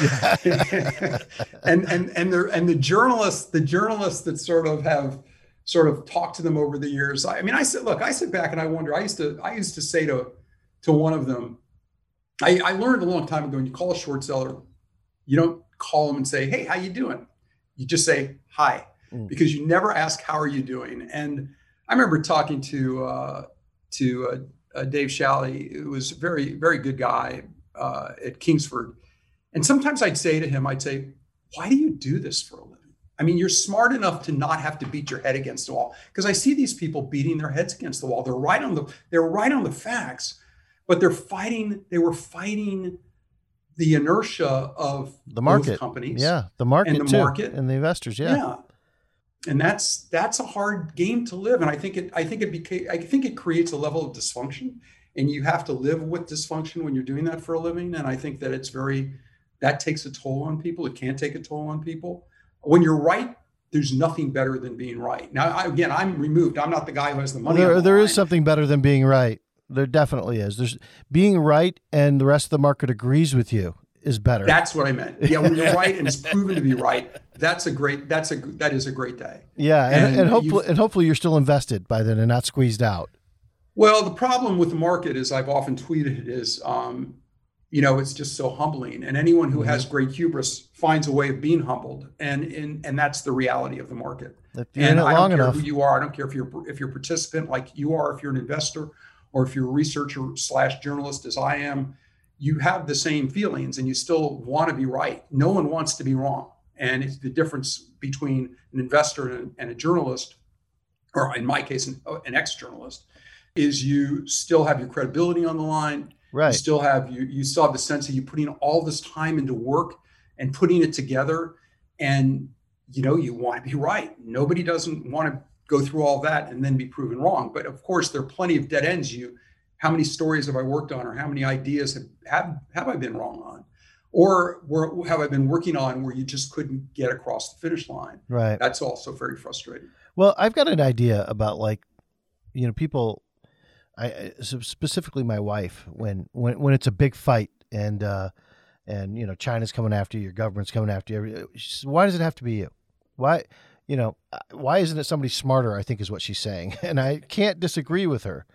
S4: and and and the and the journalists, the journalists that sort of have sort of talked to them over the years. I, I mean, I said, look, I sit back and I wonder. I used to I used to say to to one of them, I, I learned a long time ago when you call a short seller, you don't call them and say, hey, how you doing? You just say hi
S3: Mm.
S4: because you never ask how are you doing. And I remember talking to uh, to uh, uh, Dave Shalley, who was a very very good guy uh, at Kingsford. And sometimes I'd say to him, I'd say, why do you do this for a living? I mean, you're smart enough to not have to beat your head against the wall. Because I see these people beating their heads against the wall. They're right on the they're right on the facts, but they're fighting, they were fighting the inertia of
S3: The market.
S4: companies.
S3: Yeah. The market and
S4: the
S3: too.
S4: market.
S3: And the investors. Yeah.
S4: Yeah. And that's that's a hard game to live. And I think it I think it became I think it creates a level of dysfunction. And you have to live with dysfunction when you're doing that for a living. And I think that it's very that takes a toll on people. It can take a toll on people. When you're right, there's nothing better than being right. Now, I, again, I'm removed. I'm not the guy who has the money. on
S3: There,
S4: the
S3: there is something better than being right. There definitely is. There's being right and the rest of the market agrees with you is better.
S4: That's what I meant. Yeah, when you're right and it's proven to be right, that's a great. That's a that is a great day.
S3: yeah, and,
S4: and
S3: and hopefully
S4: you've-
S3: and hopefully you're still invested by then and not squeezed out.
S4: Well, the problem with the market, is I've often tweeted, it is, um, you know, it's just so humbling. And anyone who has great hubris finds a way of being humbled, and and and that's the reality of the market.
S3: If you're in
S4: And
S3: it
S4: I
S3: long
S4: don't care
S3: enough.
S4: who you are. I don't care if you're if you're a participant like you are, if you're an investor, or if you're a researcher slash journalist, as I am. You have the same feelings, and you still want to be right. No one wants to be wrong, and it's the difference between an investor and, a journalist, or in my case, an, uh, an ex-journalist, is you still have your credibility on the line.
S3: Right.
S4: You still have you you still have the sense of you're putting all this time into work and putting it together, and you know you want to be right. Nobody doesn't want to go through all that and then be proven wrong. But of course, there are plenty of dead ends you how many stories have I worked on, or how many ideas have have, have I been wrong on, or were, have I been working on where you just couldn't get across the finish line?
S3: Right.
S4: That's also very frustrating.
S3: Well, I've got an idea about like, you know, people. I specifically my wife when when when it's a big fight and uh and you know China's coming after you, your government's coming after you. Says, why does it have to be you? Why you know why isn't it somebody smarter? I think is what she's saying, and I can't disagree with her.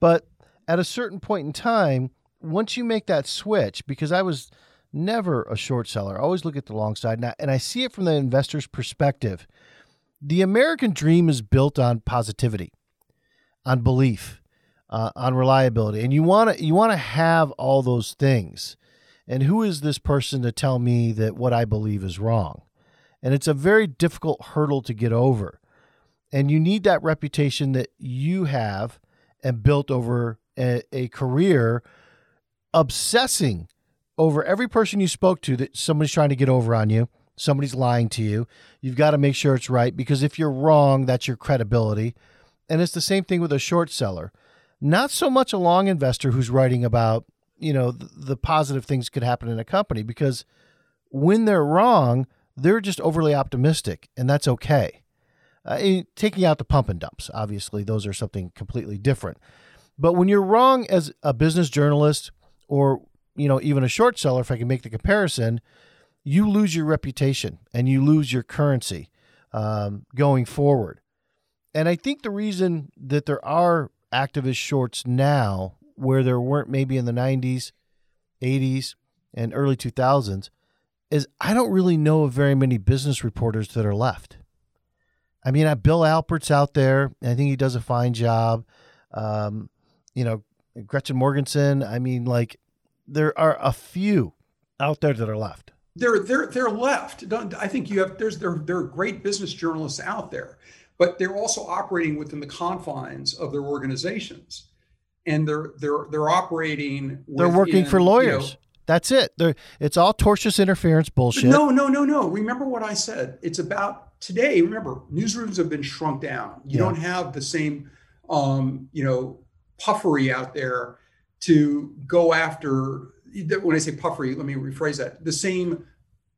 S3: But at a certain point in time, once you make that switch, because I was never a short seller, I always look at the long side, and I, and I see it from the investor's perspective. The American dream is built on positivity, on belief, uh, on reliability, and you want to you want to have all those things. And who is this person to tell me that what I believe is wrong? And it's a very difficult hurdle to get over. And you need that reputation that you have and built over a, a career obsessing over every person you spoke to that somebody's trying to get over on you, somebody's lying to you. You've got to make sure it's right because if you're wrong, that's your credibility. And it's the same thing with a short seller. Not so much a long investor who's writing about, you know, the, the positive things could happen in a company because when they're wrong, they're just overly optimistic and that's okay. Uh, taking out the pump and dumps, obviously, those are something completely different. But when you're wrong as a business journalist or you know even a short seller, if I can make the comparison, you lose your reputation and you lose your currency um, going forward. And I think the reason that there are activist shorts now, where there weren't maybe in the 90s, 80s, and early 2000s, is I don't really know of very many business reporters that are left. I mean, Bill Alpert's out there. I think he does a fine job. Um, you know, Gretchen Morgenson. I mean, like there are a few out there that are left.
S4: They're they're they're left. Don't, I think you have there's there there are great business journalists out there, but they're also operating within the confines of their organizations, and they're they're they're operating.
S3: They're working for lawyers. You know, that's it. They're, it's all tortious interference bullshit.
S4: No, no, no, no. Remember what I said. It's about today. Remember, newsrooms have been shrunk down. You yeah. don't have the same, um, you know, puffery out there to go after when I say puffery, let me rephrase that. The same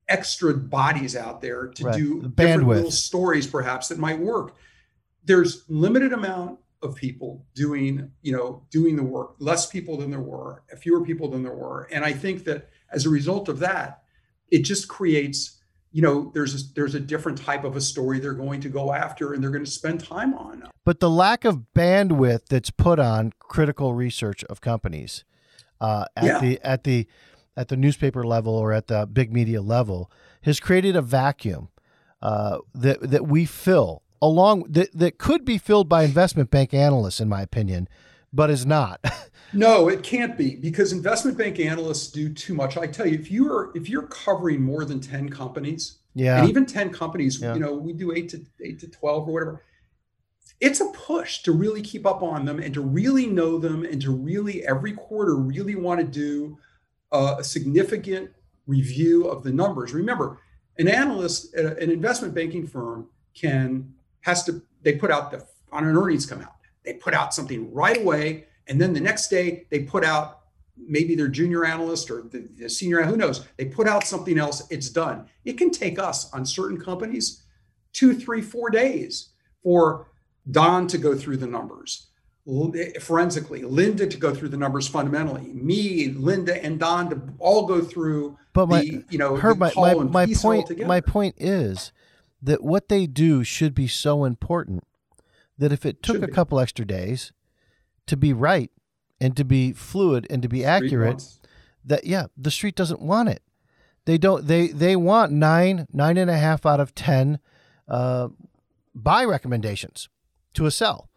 S4: extra bodies out there to right. do the different little stories perhaps that might work. There's limited amount of people doing, you know, doing the work, less people than there were, fewer people than there were. And I think that as a result of that, it just creates you know there's a, there's a different type of a story they're going to go after and they're going to spend time on
S3: but the lack of bandwidth that's put on critical research of companies uh, at yeah. the at the at the newspaper level or at the big media level has created a vacuum uh, that that we fill along that, that could be filled by investment bank analysts in my opinion but is not
S4: No, it can't be because investment bank analysts do too much. I tell you, if you're if you're covering more than 10 companies,
S3: yeah,
S4: and even 10 companies, yeah. you know, we do eight to eight to 12 or whatever. It's a push to really keep up on them and to really know them and to really every quarter really want to do a significant review of the numbers. Remember, an analyst at an investment banking firm can has to they put out the on an earnings come out. They put out something right away and then the next day they put out maybe their junior analyst or the, the senior, who knows? They put out something else. It's done. It can take us on certain companies two, three, four days for Don to go through the numbers eh, forensically, Linda to go through the numbers fundamentally, me, Linda, and Don to all go through.
S3: But my,
S4: the, you know,
S3: her, my, my, my point, my point is that what they do should be so important that if it took a couple extra days, to be right and to be fluid and to be accurate that yeah the street doesn't want it. They don't they they want nine nine and a half out of ten uh, buy recommendations to a sell.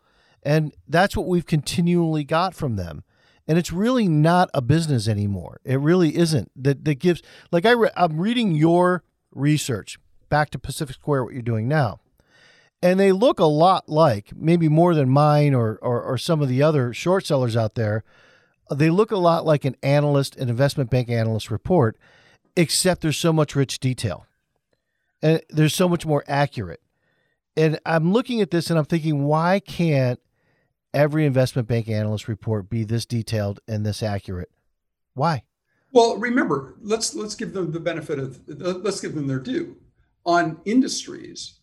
S3: And that's what we've continually got from them. And it's really not a business anymore. It really isn't. That that gives like I re- i'm reading your research back to pacific square what you're doing now and they look a lot like maybe more than mine or, or, or some of the other short sellers out there. They look a lot like an analyst, an investment bank analyst report, except there's so much rich detail and there's so much more accurate. And I'm looking at this and I'm thinking, why can't every investment bank analyst report be this detailed and this accurate. Why?
S4: Well, remember, let's let's give them the benefit of let's give them their due on industries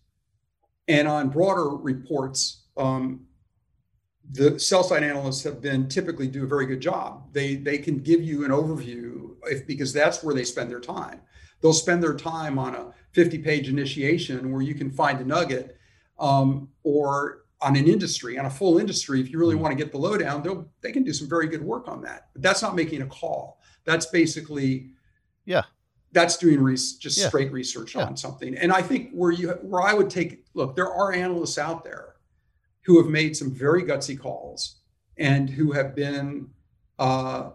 S4: and on broader reports. Um, the sell side analysts have been typically do a very good job. They they can give you an overview if, because that's where they spend their time. They'll spend their time on a 50 page initiation where you can find a nugget, um, or on an industry, on a full industry. If you really want to get the lowdown, they'll they can do some very good work on that. But that's not making a call. That's basically
S3: yeah
S4: that's doing just
S3: Yeah.
S4: straight research
S3: Yeah.
S4: on something. And I think where you where I would take look, there are analysts out there who have made some very gutsy calls and who have been uh,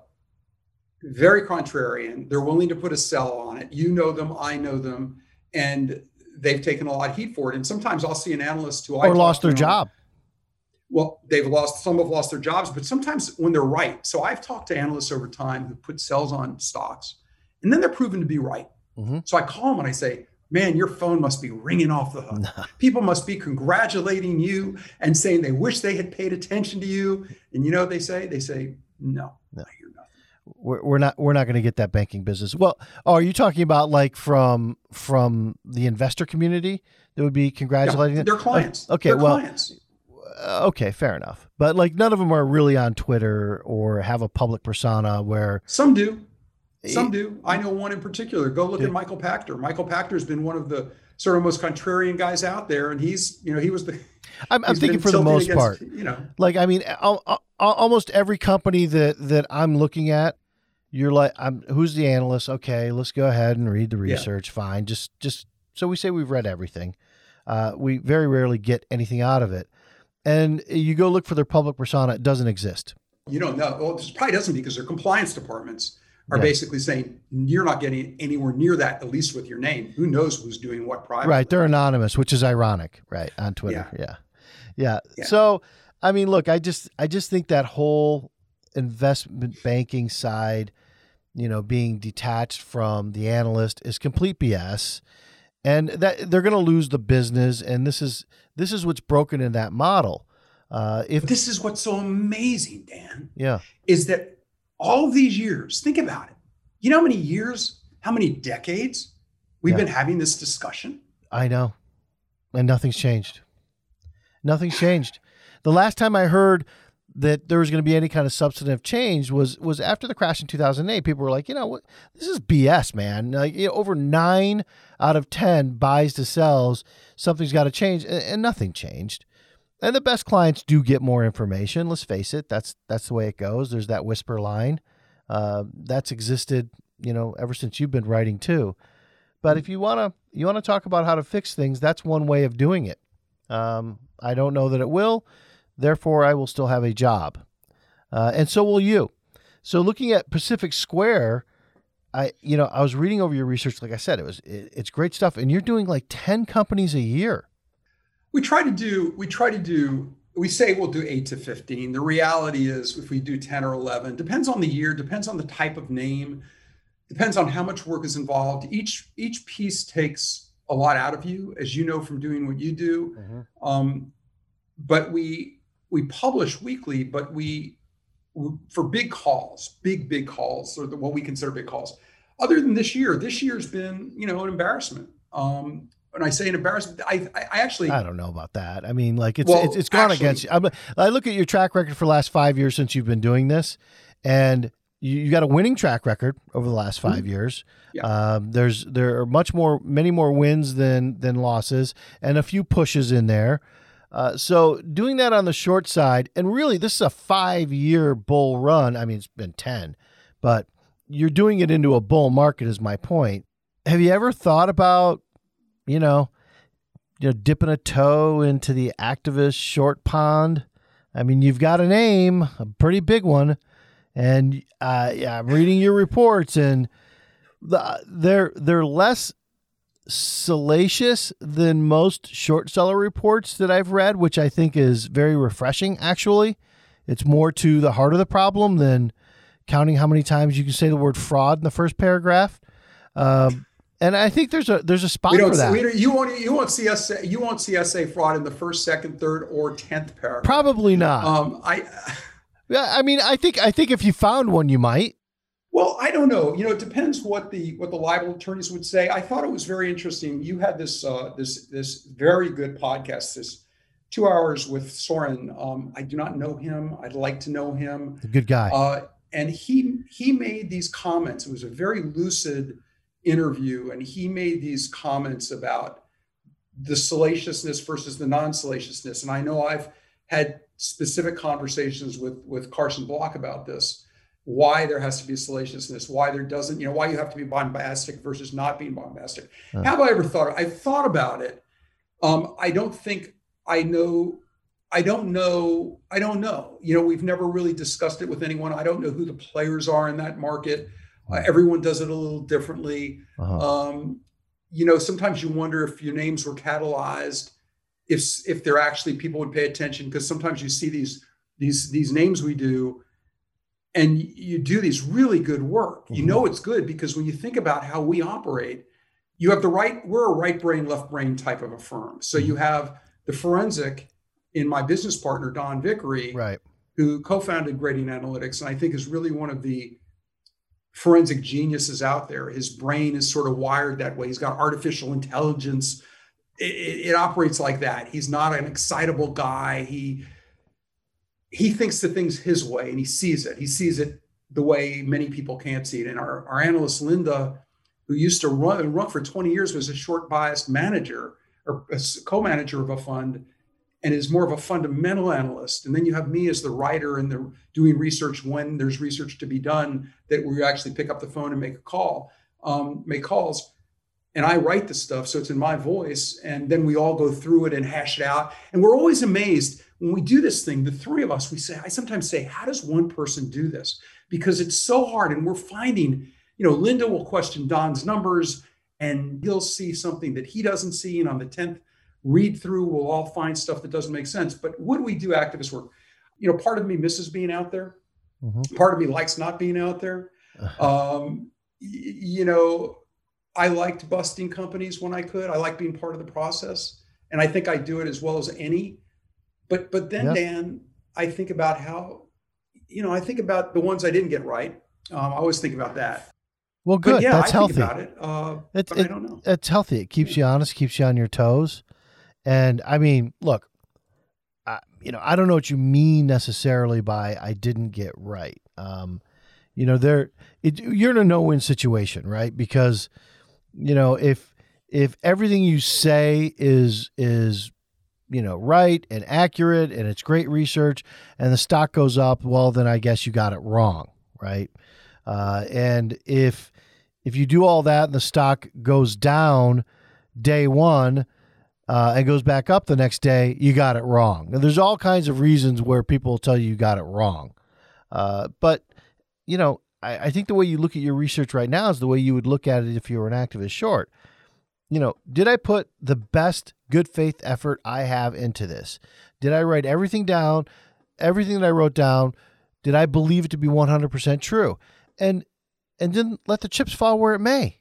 S4: very contrarian. They're willing to put a sell on it. You know them, I know them, and they've taken a lot of heat for it. And sometimes I'll see an analyst who I
S3: or
S4: talk
S3: lost their job.
S4: well, they've lost, some have lost their jobs, but sometimes when they're right. So I've talked to analysts over time who put sells on stocks and then they're proven to be right.
S3: Mhm.
S4: So I call them and I say, man, your phone must be ringing off the hook. People must be congratulating you and saying they wish they had paid attention to you. And you know what they say? They say, no,
S3: No.
S4: I hear nothing.
S3: We're, we're not we're not going to get that banking business. Well, oh, are you talking about like from from the investor community that would be congratulating
S4: Yeah, their clients.
S3: Okay,
S4: Their
S3: well,
S4: clients.
S3: Uh, okay, fair enough. But like none of them are really on Twitter or have a public persona where
S4: Some do. Some
S3: Eh,
S4: do. I know one in particular. Go look
S3: Yeah.
S4: at Michael Pachter. Michael Pachter's been one of the sort of most contrarian guys out there, and he's, you know, he was the.
S3: I'm, I'm thinking for the most
S4: against,
S3: part.
S4: you know.
S3: Like I mean, al- al- almost every company that that I'm looking at, you're like, I'm who's the analyst? Okay, let's go ahead and read the
S4: Yeah.
S3: research. Fine, just just so we say we've read everything. Uh, we very rarely get anything out of it, and you go look for their public persona. It doesn't exist.
S4: You don't know. Well, this probably doesn't because their compliance departments are
S3: Yeah.
S4: basically saying you're not getting anywhere near that, at least with your name. Who knows who's doing what privately?
S3: Right, they're anonymous, which is ironic, right, on Twitter. Yeah. yeah.
S4: Yeah.
S3: So, I mean, look, I just I just think that whole investment banking side, you know, being detached from the analyst is complete BS. And that they're going to lose the business and this is this is what's broken in that model. Uh if
S4: But this is what's so amazing, Dan,
S3: yeah.
S4: is that all of these years, think about it. You know how many years, how many decades we've
S3: Yeah.
S4: been having this discussion?
S3: I know. And nothing's changed. Nothing's changed. The last time I heard that there was going to be any kind of substantive change was was after the crash in 2008. People were like, you know what, this is BS, man. Like you know, over nine out of ten buys to sells, something's got to change, and, and nothing changed. And the best clients do get more information. Let's face it, that's that's the way it goes. There's that whisper line uh, that's existed, you know, ever since you've been writing too. But if you want to you want to talk about how to fix things, that's one way of doing it. Um, I don't know that it will. Therefore, I will still have a job, uh, and so will you. So, looking at Pacific Square, I you know I was reading over your research. Like I said, it was it, it's great stuff, and you're doing like ten companies a year.
S4: We try to do we try to do we say we'll do 8 to 15 the reality is if we do 10 or 11 depends on the year depends on the type of name depends on how much work is involved. Each each piece takes a lot out of you as you know from doing what you do. Um, but we we publish weekly but we for big calls big big calls or the, what we consider big calls. Other than this year this year's been you know an embarrassment. Um, when i say an embarrassment i i, actually
S3: I don't know about that. I mean, like it's
S4: Well,
S3: it's, it's gone
S4: actually-
S3: against you. I'm, I look at your track record for the last five years since you've been doing this, and you, you got a winning track record over the last 5 years.
S4: Mm-hmm. Yeah.
S3: Um, there's there are much more, many more wins than than losses, and a few pushes in there. Uh, so doing that on the short side, and really this is a five year bull run. I mean, it's been ten, but you're doing it into a bull market. Is my point. Have you ever thought about, you know? you know, dipping a toe into the activist short pond. I mean, you've got a name, a pretty big one, and uh, yeah, I'm reading your reports, and the, they're they're less salacious than most short seller reports that I've read, which I think is very refreshing. Actually, it's more to the heart of the problem than counting how many times you can say the word fraud in the first paragraph. Um, And I think there's a there's a spot for that.
S4: We you won't you won't see SA you won't see SA fraud in the first, second, third, or tenth paragraph.
S3: Probably not.
S4: Um, I
S3: yeah, I mean, I think I think if you found one, you might.
S4: Well, I don't know. You know, it depends what the what the libel attorneys would say. I thought it was very interesting. You had this uh, this this very good podcast, this two hours with Soren. Um, I do not know him. I'd like to know him.
S3: Good guy.
S4: Uh, and he he made these comments. It was a very lucid interview, and he made these comments about the salaciousness versus the non-salaciousness. And I know I've had specific conversations with with Carson Block about this. Why there has to be salaciousness, why there doesn't, you know, why you have to be bombastic versus not being bombastic.
S3: Uh.
S4: Have I ever thought? I've thought about it. Um, I don't think I know. I don't know. I don't know. You know, we've never really discussed it with anyone. I don't know who the players are in that market. Uh, everyone does it a little differently.
S3: Uh-huh.
S4: Um, you know, sometimes you wonder if your names were catalyzed, if if they're actually people would pay attention because sometimes you see these these these names we do, and you do these really good work. You
S3: Mhm.
S4: know it's good because when you think about how we operate, you have the right. We're a right brain, left brain type of a firm. So you have the forensic in my business partner Don Vickrey,
S3: right.
S4: who co-founded Gradient Analytics, and I think is really one of the forensic geniuses out there. His brain is sort of wired that way. He's got artificial intelligence. It, it, it operates like that. He's not an excitable guy. He he thinks the things his way and he sees it. He sees it the way many people can't see it. And our, our analyst Linda, who used to run run for 20 years, was a short biased manager or co-manager of a fund and is more of a fundamental analyst. And then you have me as the writer and the doing research when there's research to be done that we actually pick up the phone and make a call, um, make calls. And I write the stuff, so it's in my voice. And then we all go through it and hash it out. And we're always amazed when we do this thing. The three of us, we say, I sometimes say, how does one person do this? Because it's so hard. And we're finding, you know, Linda will question Don's numbers, and he'll see something that he doesn't see. And on the tenth read through, we'll all find stuff that doesn't make sense. But would we do activist work? You know, part of me misses being out there.
S3: Mhm.
S4: Part of me likes not being out there. Um, y- you know, I liked busting companies when I could. I like being part of the process, and I think I do it as well as any. But but then
S3: Yeah.
S4: Dan, I think about how, you know, I think about the ones I didn't get right. Um, I always think about that.
S3: Well,
S4: But
S3: good.
S4: yeah,
S3: That's
S4: I
S3: healthy.
S4: think about it. Uh,
S3: It-
S4: but
S3: it-
S4: I don't know.
S3: It's healthy. It keeps you honest, keeps you on your toes. And I mean, look, I, you know, I don't know what you mean necessarily by I didn't get right. Um, you know, there, you're in a no-win situation, right? Because, you know, if if everything you say is is you know right and accurate and it's great research and the stock goes up, well, then I guess you got it wrong, right? Uh, and if if you do all that and the stock goes down day one uh, and goes back up the next day, you got it wrong. Now, there's all kinds of reasons where people will tell you you got it wrong. Uh, but, you know, I, I think the way you look at your research right now is the way you would look at it if you were an activist short. You know, did I put the best good faith effort I have into this? Did I write everything down? Everything that I wrote down, did I believe it to be 100% true? And and then let the chips fall where it may.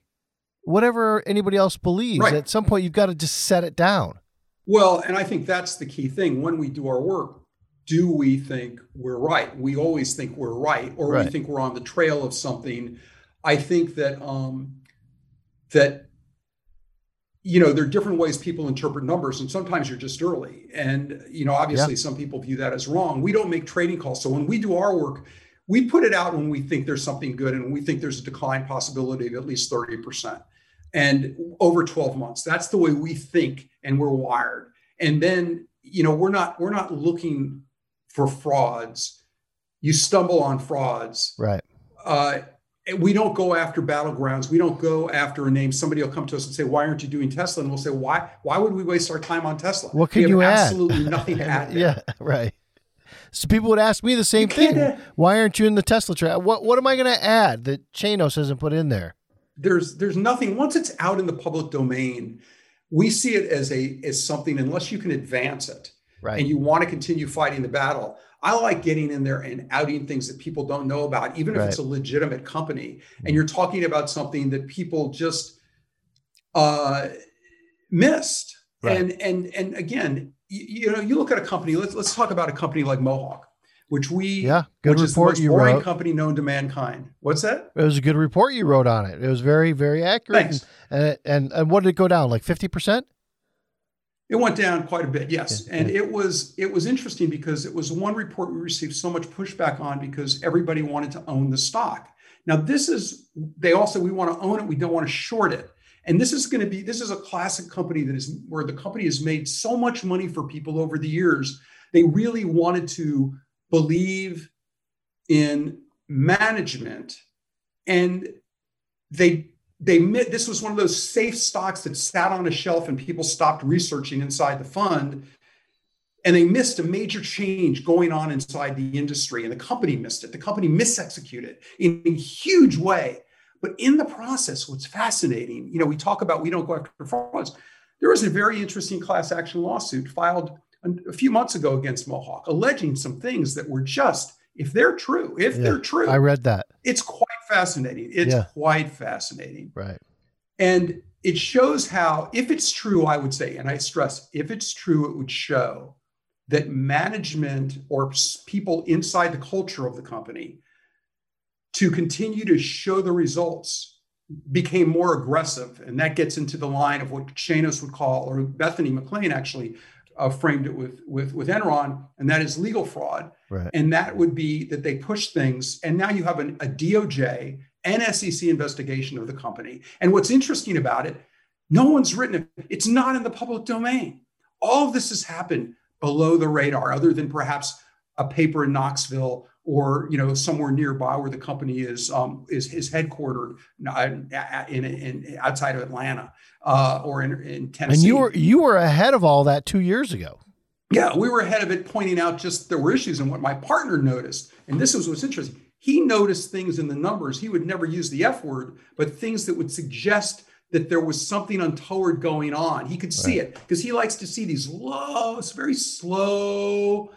S3: Whatever anybody else believes,
S4: Right.
S3: at some point you've got to just set it down.
S4: Well, and I think that's the key thing. When we do our work, do we think we're right? We always think we're right, or we think we're on the trail of something. I think that um, that you know there are different ways people interpret numbers, and sometimes you're just early. And you know, obviously, some people view that as wrong. We don't make trading calls, so when we do our work, we put it out when we think there's something good, and we think there's a decline possibility of at least thirty percent and over 12 months that's the way we think and we're wired and then you know we're not we're not looking for frauds you stumble on frauds
S3: Right.
S4: uh, we don't go after battlegrounds we don't go after a name somebody will come to us and say why aren't you doing tesla and we'll say why why would we waste our time on tesla
S3: What can you add?
S4: absolutely nothing to add
S3: yeah, right. So people would ask me the same
S4: You
S3: thing. Why aren't you in the Tesla track? What what am I going to add that Chanos hasn't put in there?
S4: There's there's nothing once it's out in the public domain we see it as a as something unless you can advance it
S3: Right.
S4: and you want to continue fighting the battle i like getting in there and outing things that people don't know about even if it's a legitimate company and you're talking about something that people just uh, missed.
S3: Right.
S4: And and and again, you, you know, you look at a company. Let's let's talk about a company like Mohawk, which we
S3: Yeah, good
S4: which is the
S3: report
S4: most boring
S3: wrote.
S4: company known to mankind. What's that?
S3: It was a good report you wrote on it. It was very, very accurate.
S4: Thanks.
S3: And, and and and what did it go down? Like fifty percent?
S4: It went down quite a bit, yes.
S3: Yeah,
S4: and
S3: yeah.
S4: it was it was interesting because it was one report we received so much pushback on because everybody wanted to own the stock. Now this is they also we want to own it, we don't want to short it. And this is going to be this is a classic company that is where the company has made so much money for people over the years. They really wanted to believe in management. And they they this was one of those safe stocks that sat on a shelf and people stopped researching inside the fund. And they missed a major change going on inside the industry. And the company missed it. The company misexecuted in a huge way. But in the process what's fascinating you know we talk about we don't go after frauds. There was a very interesting class action lawsuit filed a- few months ago against mohawk alleging some things that were just if they're true if
S3: Yeah,
S4: they're true
S3: I read that.
S4: it's quite fascinating. It's
S3: Yeah.
S4: quite fascinating.
S3: Right.
S4: And it shows how, if it's true, I would say, and I stress, if it's true, it would show that management or people inside the culture of the company to continue to show the results became more aggressive. And that gets into the line of what Chanos would call, or Bethany McLean actually uh, framed it with, with, with Enron, and that is legal fraud.
S3: Right.
S4: And that would be that they push things. And now you have an, a DOJ and SEC investigation of the company. And what's interesting about it, no one's written it. It's not in the public domain. All of this has happened below the radar, other than perhaps a paper in Knoxville or you know somewhere nearby where the company is um, is is headquartered uh, in, in, in outside of Atlanta uh, or in, in Tennessee.
S3: And you were you were ahead of all that two years ago.
S4: Yeah, we were ahead of it, pointing out just there were issues. And what my partner noticed, and this was what's interesting, he noticed things in the numbers. He would never use the F word, but things that would suggest that there was something untoward going on. He could see it because he likes to see these low, it's very slow,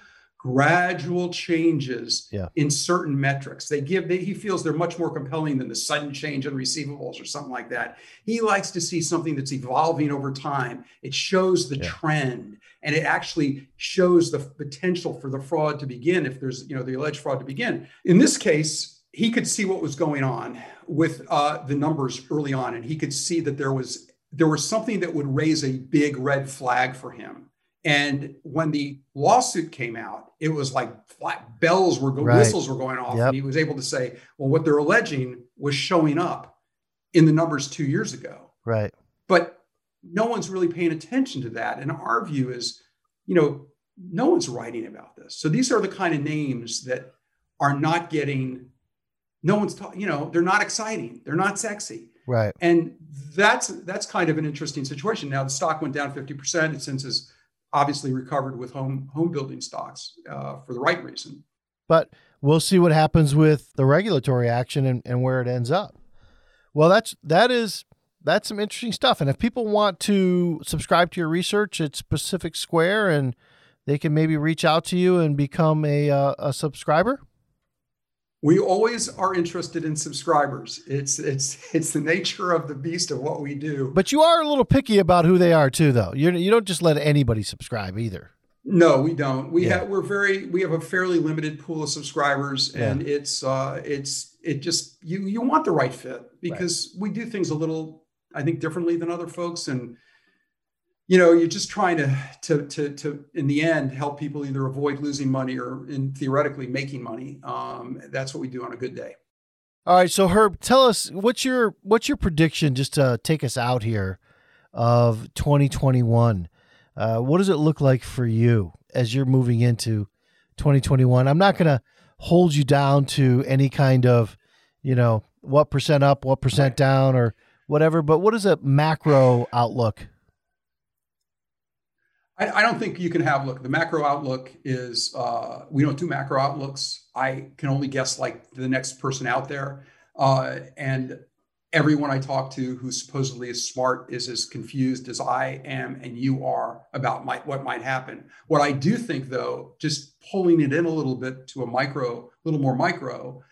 S4: gradual changes
S3: Yeah.
S4: in certain metrics. They give, they, he feels they're much more compelling than the sudden change in receivables or something like that. He likes to see something that's evolving over time. It shows the
S3: Yeah.
S4: trend and it actually shows the potential for the fraud to begin if there's, you know, the alleged fraud to begin. In this case, he could see what was going on with uh, the numbers early on, and he could see that there was there was something that would raise a big red flag for him. And when the lawsuit came out, it was like flat bells were
S3: Right.
S4: whistles were going off,
S3: Yep.
S4: and he was able to say, "Well, what they're alleging was showing up in the numbers two years ago."
S3: Right.
S4: but no one's really paying attention to that and our view is you know no one's writing about this so these are the kind of names that are not getting no one's talking you know they're not exciting they're not sexy
S3: Right.
S4: and that's that's kind of an interesting situation now the stock went down 50% it since has obviously recovered with home home building stocks uh, for the right reason
S3: But we'll see what happens with the regulatory action and, and where it ends up. Well, that's that is that's some interesting stuff. And if people want to subscribe to your research, it's Pacific Square, and they can maybe reach out to you and become a uh, a subscriber.
S4: We always are interested in subscribers it's it's it's the nature of the beast of what we do
S3: But you are a little picky about who they are too, though. You you don't just let anybody subscribe either.
S4: No, we don't. We
S3: Yeah.
S4: have we're very we have a fairly limited pool of subscribers, and it's uh it's it just you you want the right fit because we do things a little I think differently than other folks, and you know you're just trying to to to to in the end help people either avoid losing money or in theoretically making money. Um, that's what we do on a good day.
S3: All right, so Herb, tell us what's your what's your prediction just to take us out here of 2021. Uh, what does it look like for you as you're moving into 2021? I'm not going to hold you down to any kind of, you know, what percent up, what percent
S4: Right.
S3: down, or whatever. But what is a macro outlook?
S4: I, I don't think you can have look. The macro outlook is uh, we don't do macro outlooks. I can only guess like the next person out there, uh, and everyone I talk to who supposedly is smart is as confused as I am and you are about my, what might happen. What I do think, though, just pulling it in a little bit to a micro, a little more micro,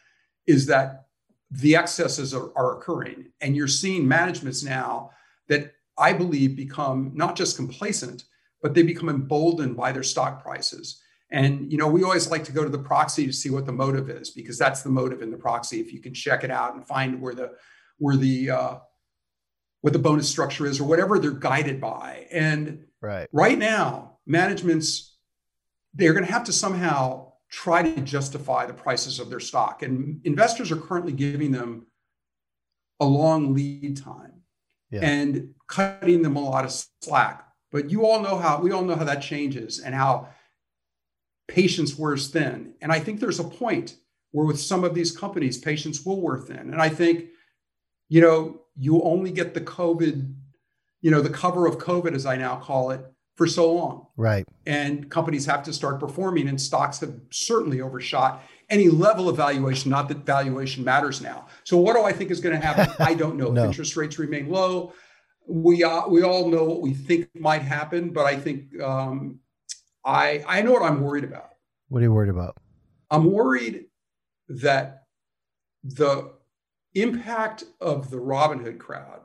S4: is that the excesses are, are occurring, and you're seeing managements now that I believe become not just complacent, but they become emboldened by their stock prices. And you know, we always like to go to the proxy to see what the motive is because that's the motive in the proxy. If you can check it out and find where the where the uh, what the bonus structure is or whatever they're guided by. And
S3: right
S4: right now, management's they're going to have to somehow try to justify the prices of their stock, and investors are currently giving them a long lead time
S3: Yeah.
S4: and cutting them a lot of slack. But you all know how we all know how that changes and how patience wears thin. And I think there's a point where with some of these companies, patience will wear thin. And I think, you know, you only get the COVID, you know, the cover of COVID, as I now call it, for so long.
S3: right
S4: And companies have to start performing, and stocks have certainly overshot any level of valuation. Not that valuation matters now. So, what do I think is going to happen? I don't know.
S3: No.
S4: If interest rates remain low, we uh, we all know what we think might happen, but I think um, I I know what I'm worried about.
S3: what are you worried about
S4: I'm worried that the impact of the Robinhood crowd.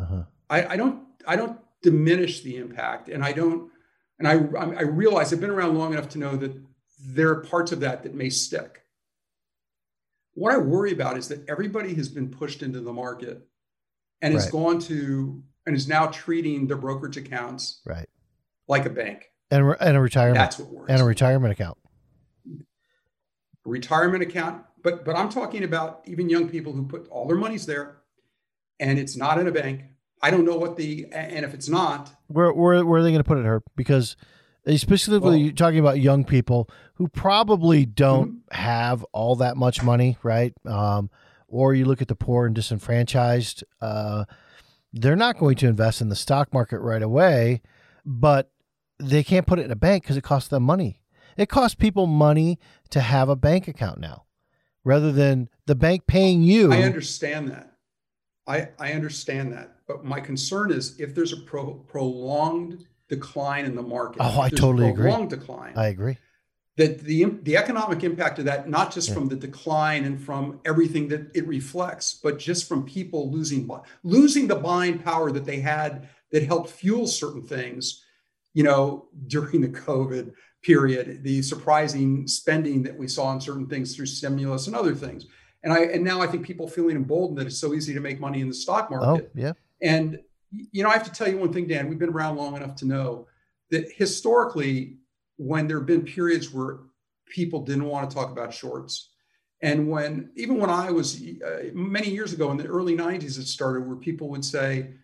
S3: uh-huh
S4: I, I don't I don't diminish the impact, and I don't and I I realize I've been around long enough to know that there are parts of that that may stick. What I worry about is that everybody has been pushed into the market and has
S3: Right.
S4: gone to and is now treating their brokerage accounts
S3: right
S4: like a bank.
S3: and re- and a retirement
S4: That's what worries.
S3: and a retirement account
S4: a retirement account. But but I'm talking about even young people who put all their monies there, and it's not in a bank. I don't know what the and if it's not,
S3: where where, where are they going to put it her because specifically
S4: Well-
S3: you're talking about young people who probably don't
S4: Mm-hmm.
S3: have all that much money right um, or you look at the poor and disenfranchised uh, they're not going to invest in the stock market right away but they can't put it in a bank because it costs them money it costs people money to have a bank account now rather than the bank paying you
S4: I understand that. I I understand that. But my concern is if there's a pro, prolonged decline in the market.
S3: Oh, I totally agree.
S4: Prolonged decline.
S3: i agree
S4: that the the economic impact of that, not just
S3: Yeah.
S4: from the decline and from everything that it reflects, but just from people losing losing the buying power that they had that helped fuel certain things, you know, during the COVID period, the surprising spending that we saw on certain things through stimulus and other things. And I and now I think people feeling emboldened that it's so easy to make money in the stock
S3: oh
S4: market.
S3: yeah
S4: And you know, I have to tell you one thing, Dan. We've been around long enough to know that historically, when there have been periods where people didn't want to talk about shorts, and when even when I was uh, many years ago in the early '90s, it started where people would say,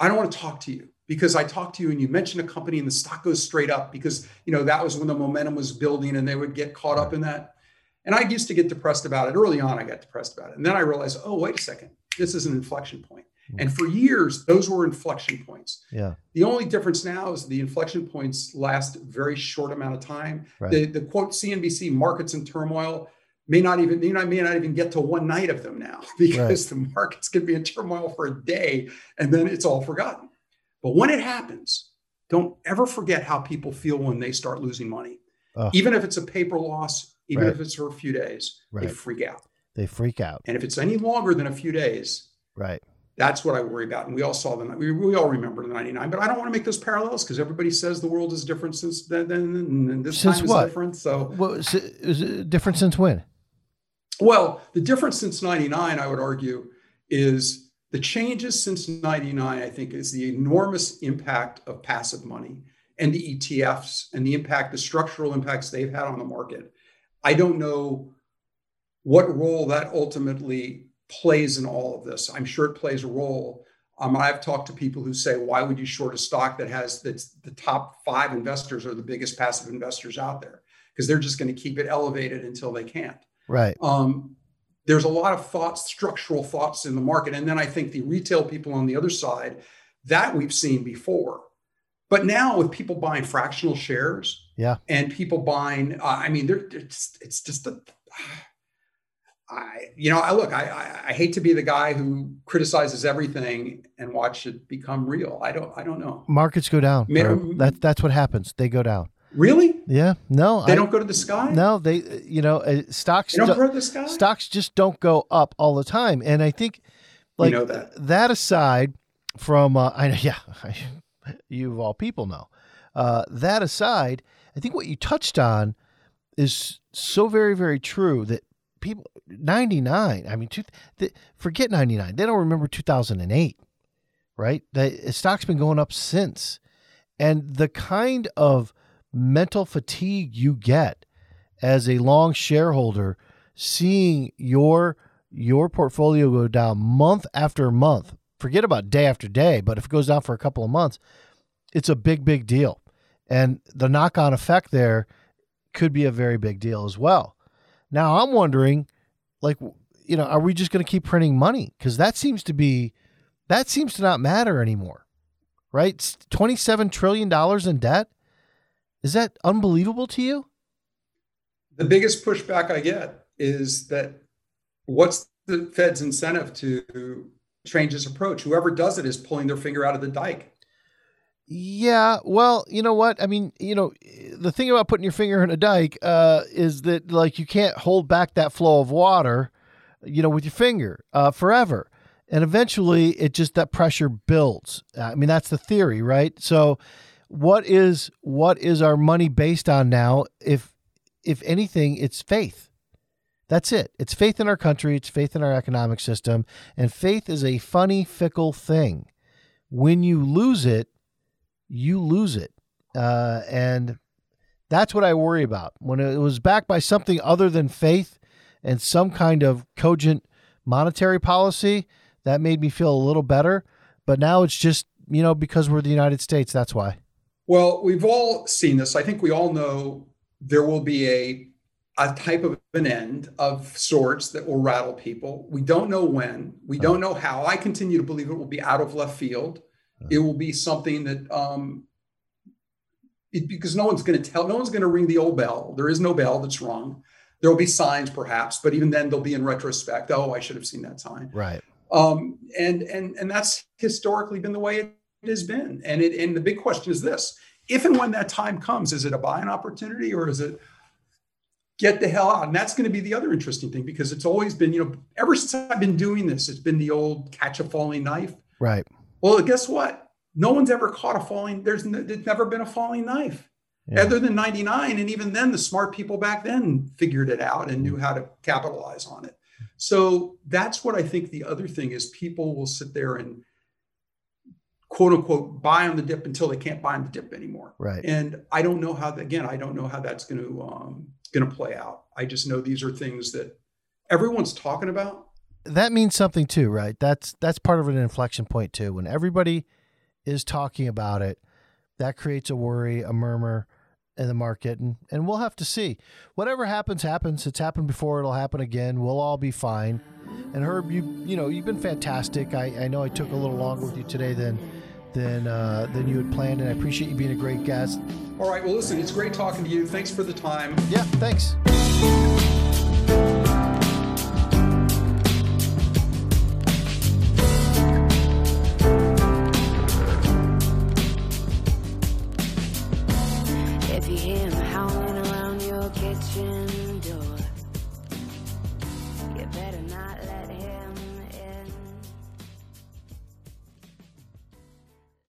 S4: "I don't want to talk to you." Because I talked to you and you mentioned a company and the stock goes straight up because you know that was when the momentum was building and they would get caught up in that. And I used to get depressed about it. Early on, I got depressed about it. And then I realized, oh, wait a second, this is an inflection point. And mm. for years, those were inflection points.
S3: yeah
S4: The only difference now is the inflection points last a very short amount of time.
S3: Right.
S4: The, the quote CNBC markets in turmoil may not even may not, may not even get to one night of them now because the markets can be in turmoil for a day and then it's all forgotten. But when it happens, don't ever forget how people feel when they start losing money. Even if it's a paper loss, even
S3: Right.
S4: if it's for a few days, they freak out.
S3: they freak out
S4: And if it's any longer than a few days,
S3: right
S4: that's what I worry about. And we all saw them. We, we all remember the 99, but I don't want to make those parallels because everybody says the world is different since then, and this
S3: Since
S4: time
S3: what?
S4: is different. So,
S3: What is it, is it different since when?
S4: well, the difference since 99, I would argue, is the changes since 99, I think, is the enormous impact of passive money and the ETFs and the impact, the structural impacts they've had on the market. I don't know what role that ultimately plays in all of this. I'm sure it plays a role. Um, I've talked to people who say, why would you short a stock that has that's the top five investors are the biggest passive investors out there? Because they're just going to keep it elevated until they can't.
S3: Right.
S4: Um, there's a lot of thoughts, structural thoughts in the market. And then I think the retail people on the other side, that we've seen before. But now with people buying fractional shares
S3: Yeah.
S4: and people buying, uh, I mean, they're, it's, it's just a, I, you know, I look, I, I, I hate to be the guy who criticizes everything and watch it become real. I don't, I don't know.
S3: Markets go down.
S4: Ma-
S3: Herb. That that's what happens. They go down.
S4: Really?
S3: Yeah. No.
S4: They
S3: I-
S4: don't go to the sky?
S3: No. They. You know, uh, stocks.
S4: They don't go to the sky?
S3: stocks just don't go up all the time. And I think, like
S4: know that.
S3: aside, from uh, I know yeah, you of all people know. Uh, that aside, I think what you touched on is so very very true that people 99 i mean two, the, forget 99 they don't remember 2008 right? The stock's been going up since. And the kind of mental fatigue you get as a long shareholder seeing your your portfolio go down month after month forget about day after day but if it goes down for a couple of months it's a big big deal. And the knock-on effect there could be a very big deal as well now i'm wondering like you know are we just going to keep printing money because that seems to be that seems to not matter anymore right 27 trillion dollars in debt is that unbelievable to you
S4: the biggest pushback I get is that what's the Fed's incentive to change its approach? Whoever does it is pulling their finger out of the dike.
S3: Yeah, well, you know what? I mean, you know, the thing about putting your finger in a dike uh, is that like you can't hold back that flow of water, you know, with your finger uh, forever, and eventually it just that pressure builds. I mean, that's the theory, right? So, what is what is our money based on now? If if anything, it's faith. That's it. It's faith in our country, it's faith in our economic system, and faith is a funny, fickle thing. When you lose it, you lose it. Uh, and that's what I worry about. When it was backed by something other than faith and some kind of cogent monetary policy, that made me feel a little better. But now it's just, you know, because we're the United States, that's why.
S4: Well, we've all seen this. I think we all know there will be a a type of an end of sorts that will rattle people. We don't know when. We don't know how. I continue to believe it will be out of left field. It will be something that um, it, because no one's going to tell, no one's going to ring the old bell. There is no bell that's rung. There will be signs, perhaps, but even then, they'll be in retrospect. Oh, I should have seen that sign.
S3: Right.
S4: Um, and and and that's historically been the way it has been. And it and the big question is this: if and when that time comes, is it a buying opportunity or is it get the hell out? And that's going to be the other interesting thing because it's always been, you know, ever since I've been doing this, it's been the old catch a falling knife.
S3: Right.
S4: Well, guess what? No one's ever caught a falling, there's, there's never been a falling knife. Yeah. Other than 99. And even then, the smart people back then figured it out and knew how to capitalize on it. So that's what I think the other thing is people will sit there and quote unquote buy on the dip until they can't buy on the dip anymore.
S3: Right.
S4: And I don't know how again, I don't know how that's going to um, going to play out. I just know these are things that everyone's talking about.
S3: That means something too, right? That's that's part of an inflection point too. When everybody is talking about it, that creates a worry, a murmur in the market and and we'll have to see. Whatever happens happens. It's happened before, it'll happen again. We'll all be fine. And Herb, you you know, you've been fantastic. I, I know I took a little longer with you today than than uh, than you had planned, and I appreciate you being a great guest.
S4: All right. Well, listen, it's great talking to you. Thanks for the time.
S3: Yeah. Thanks.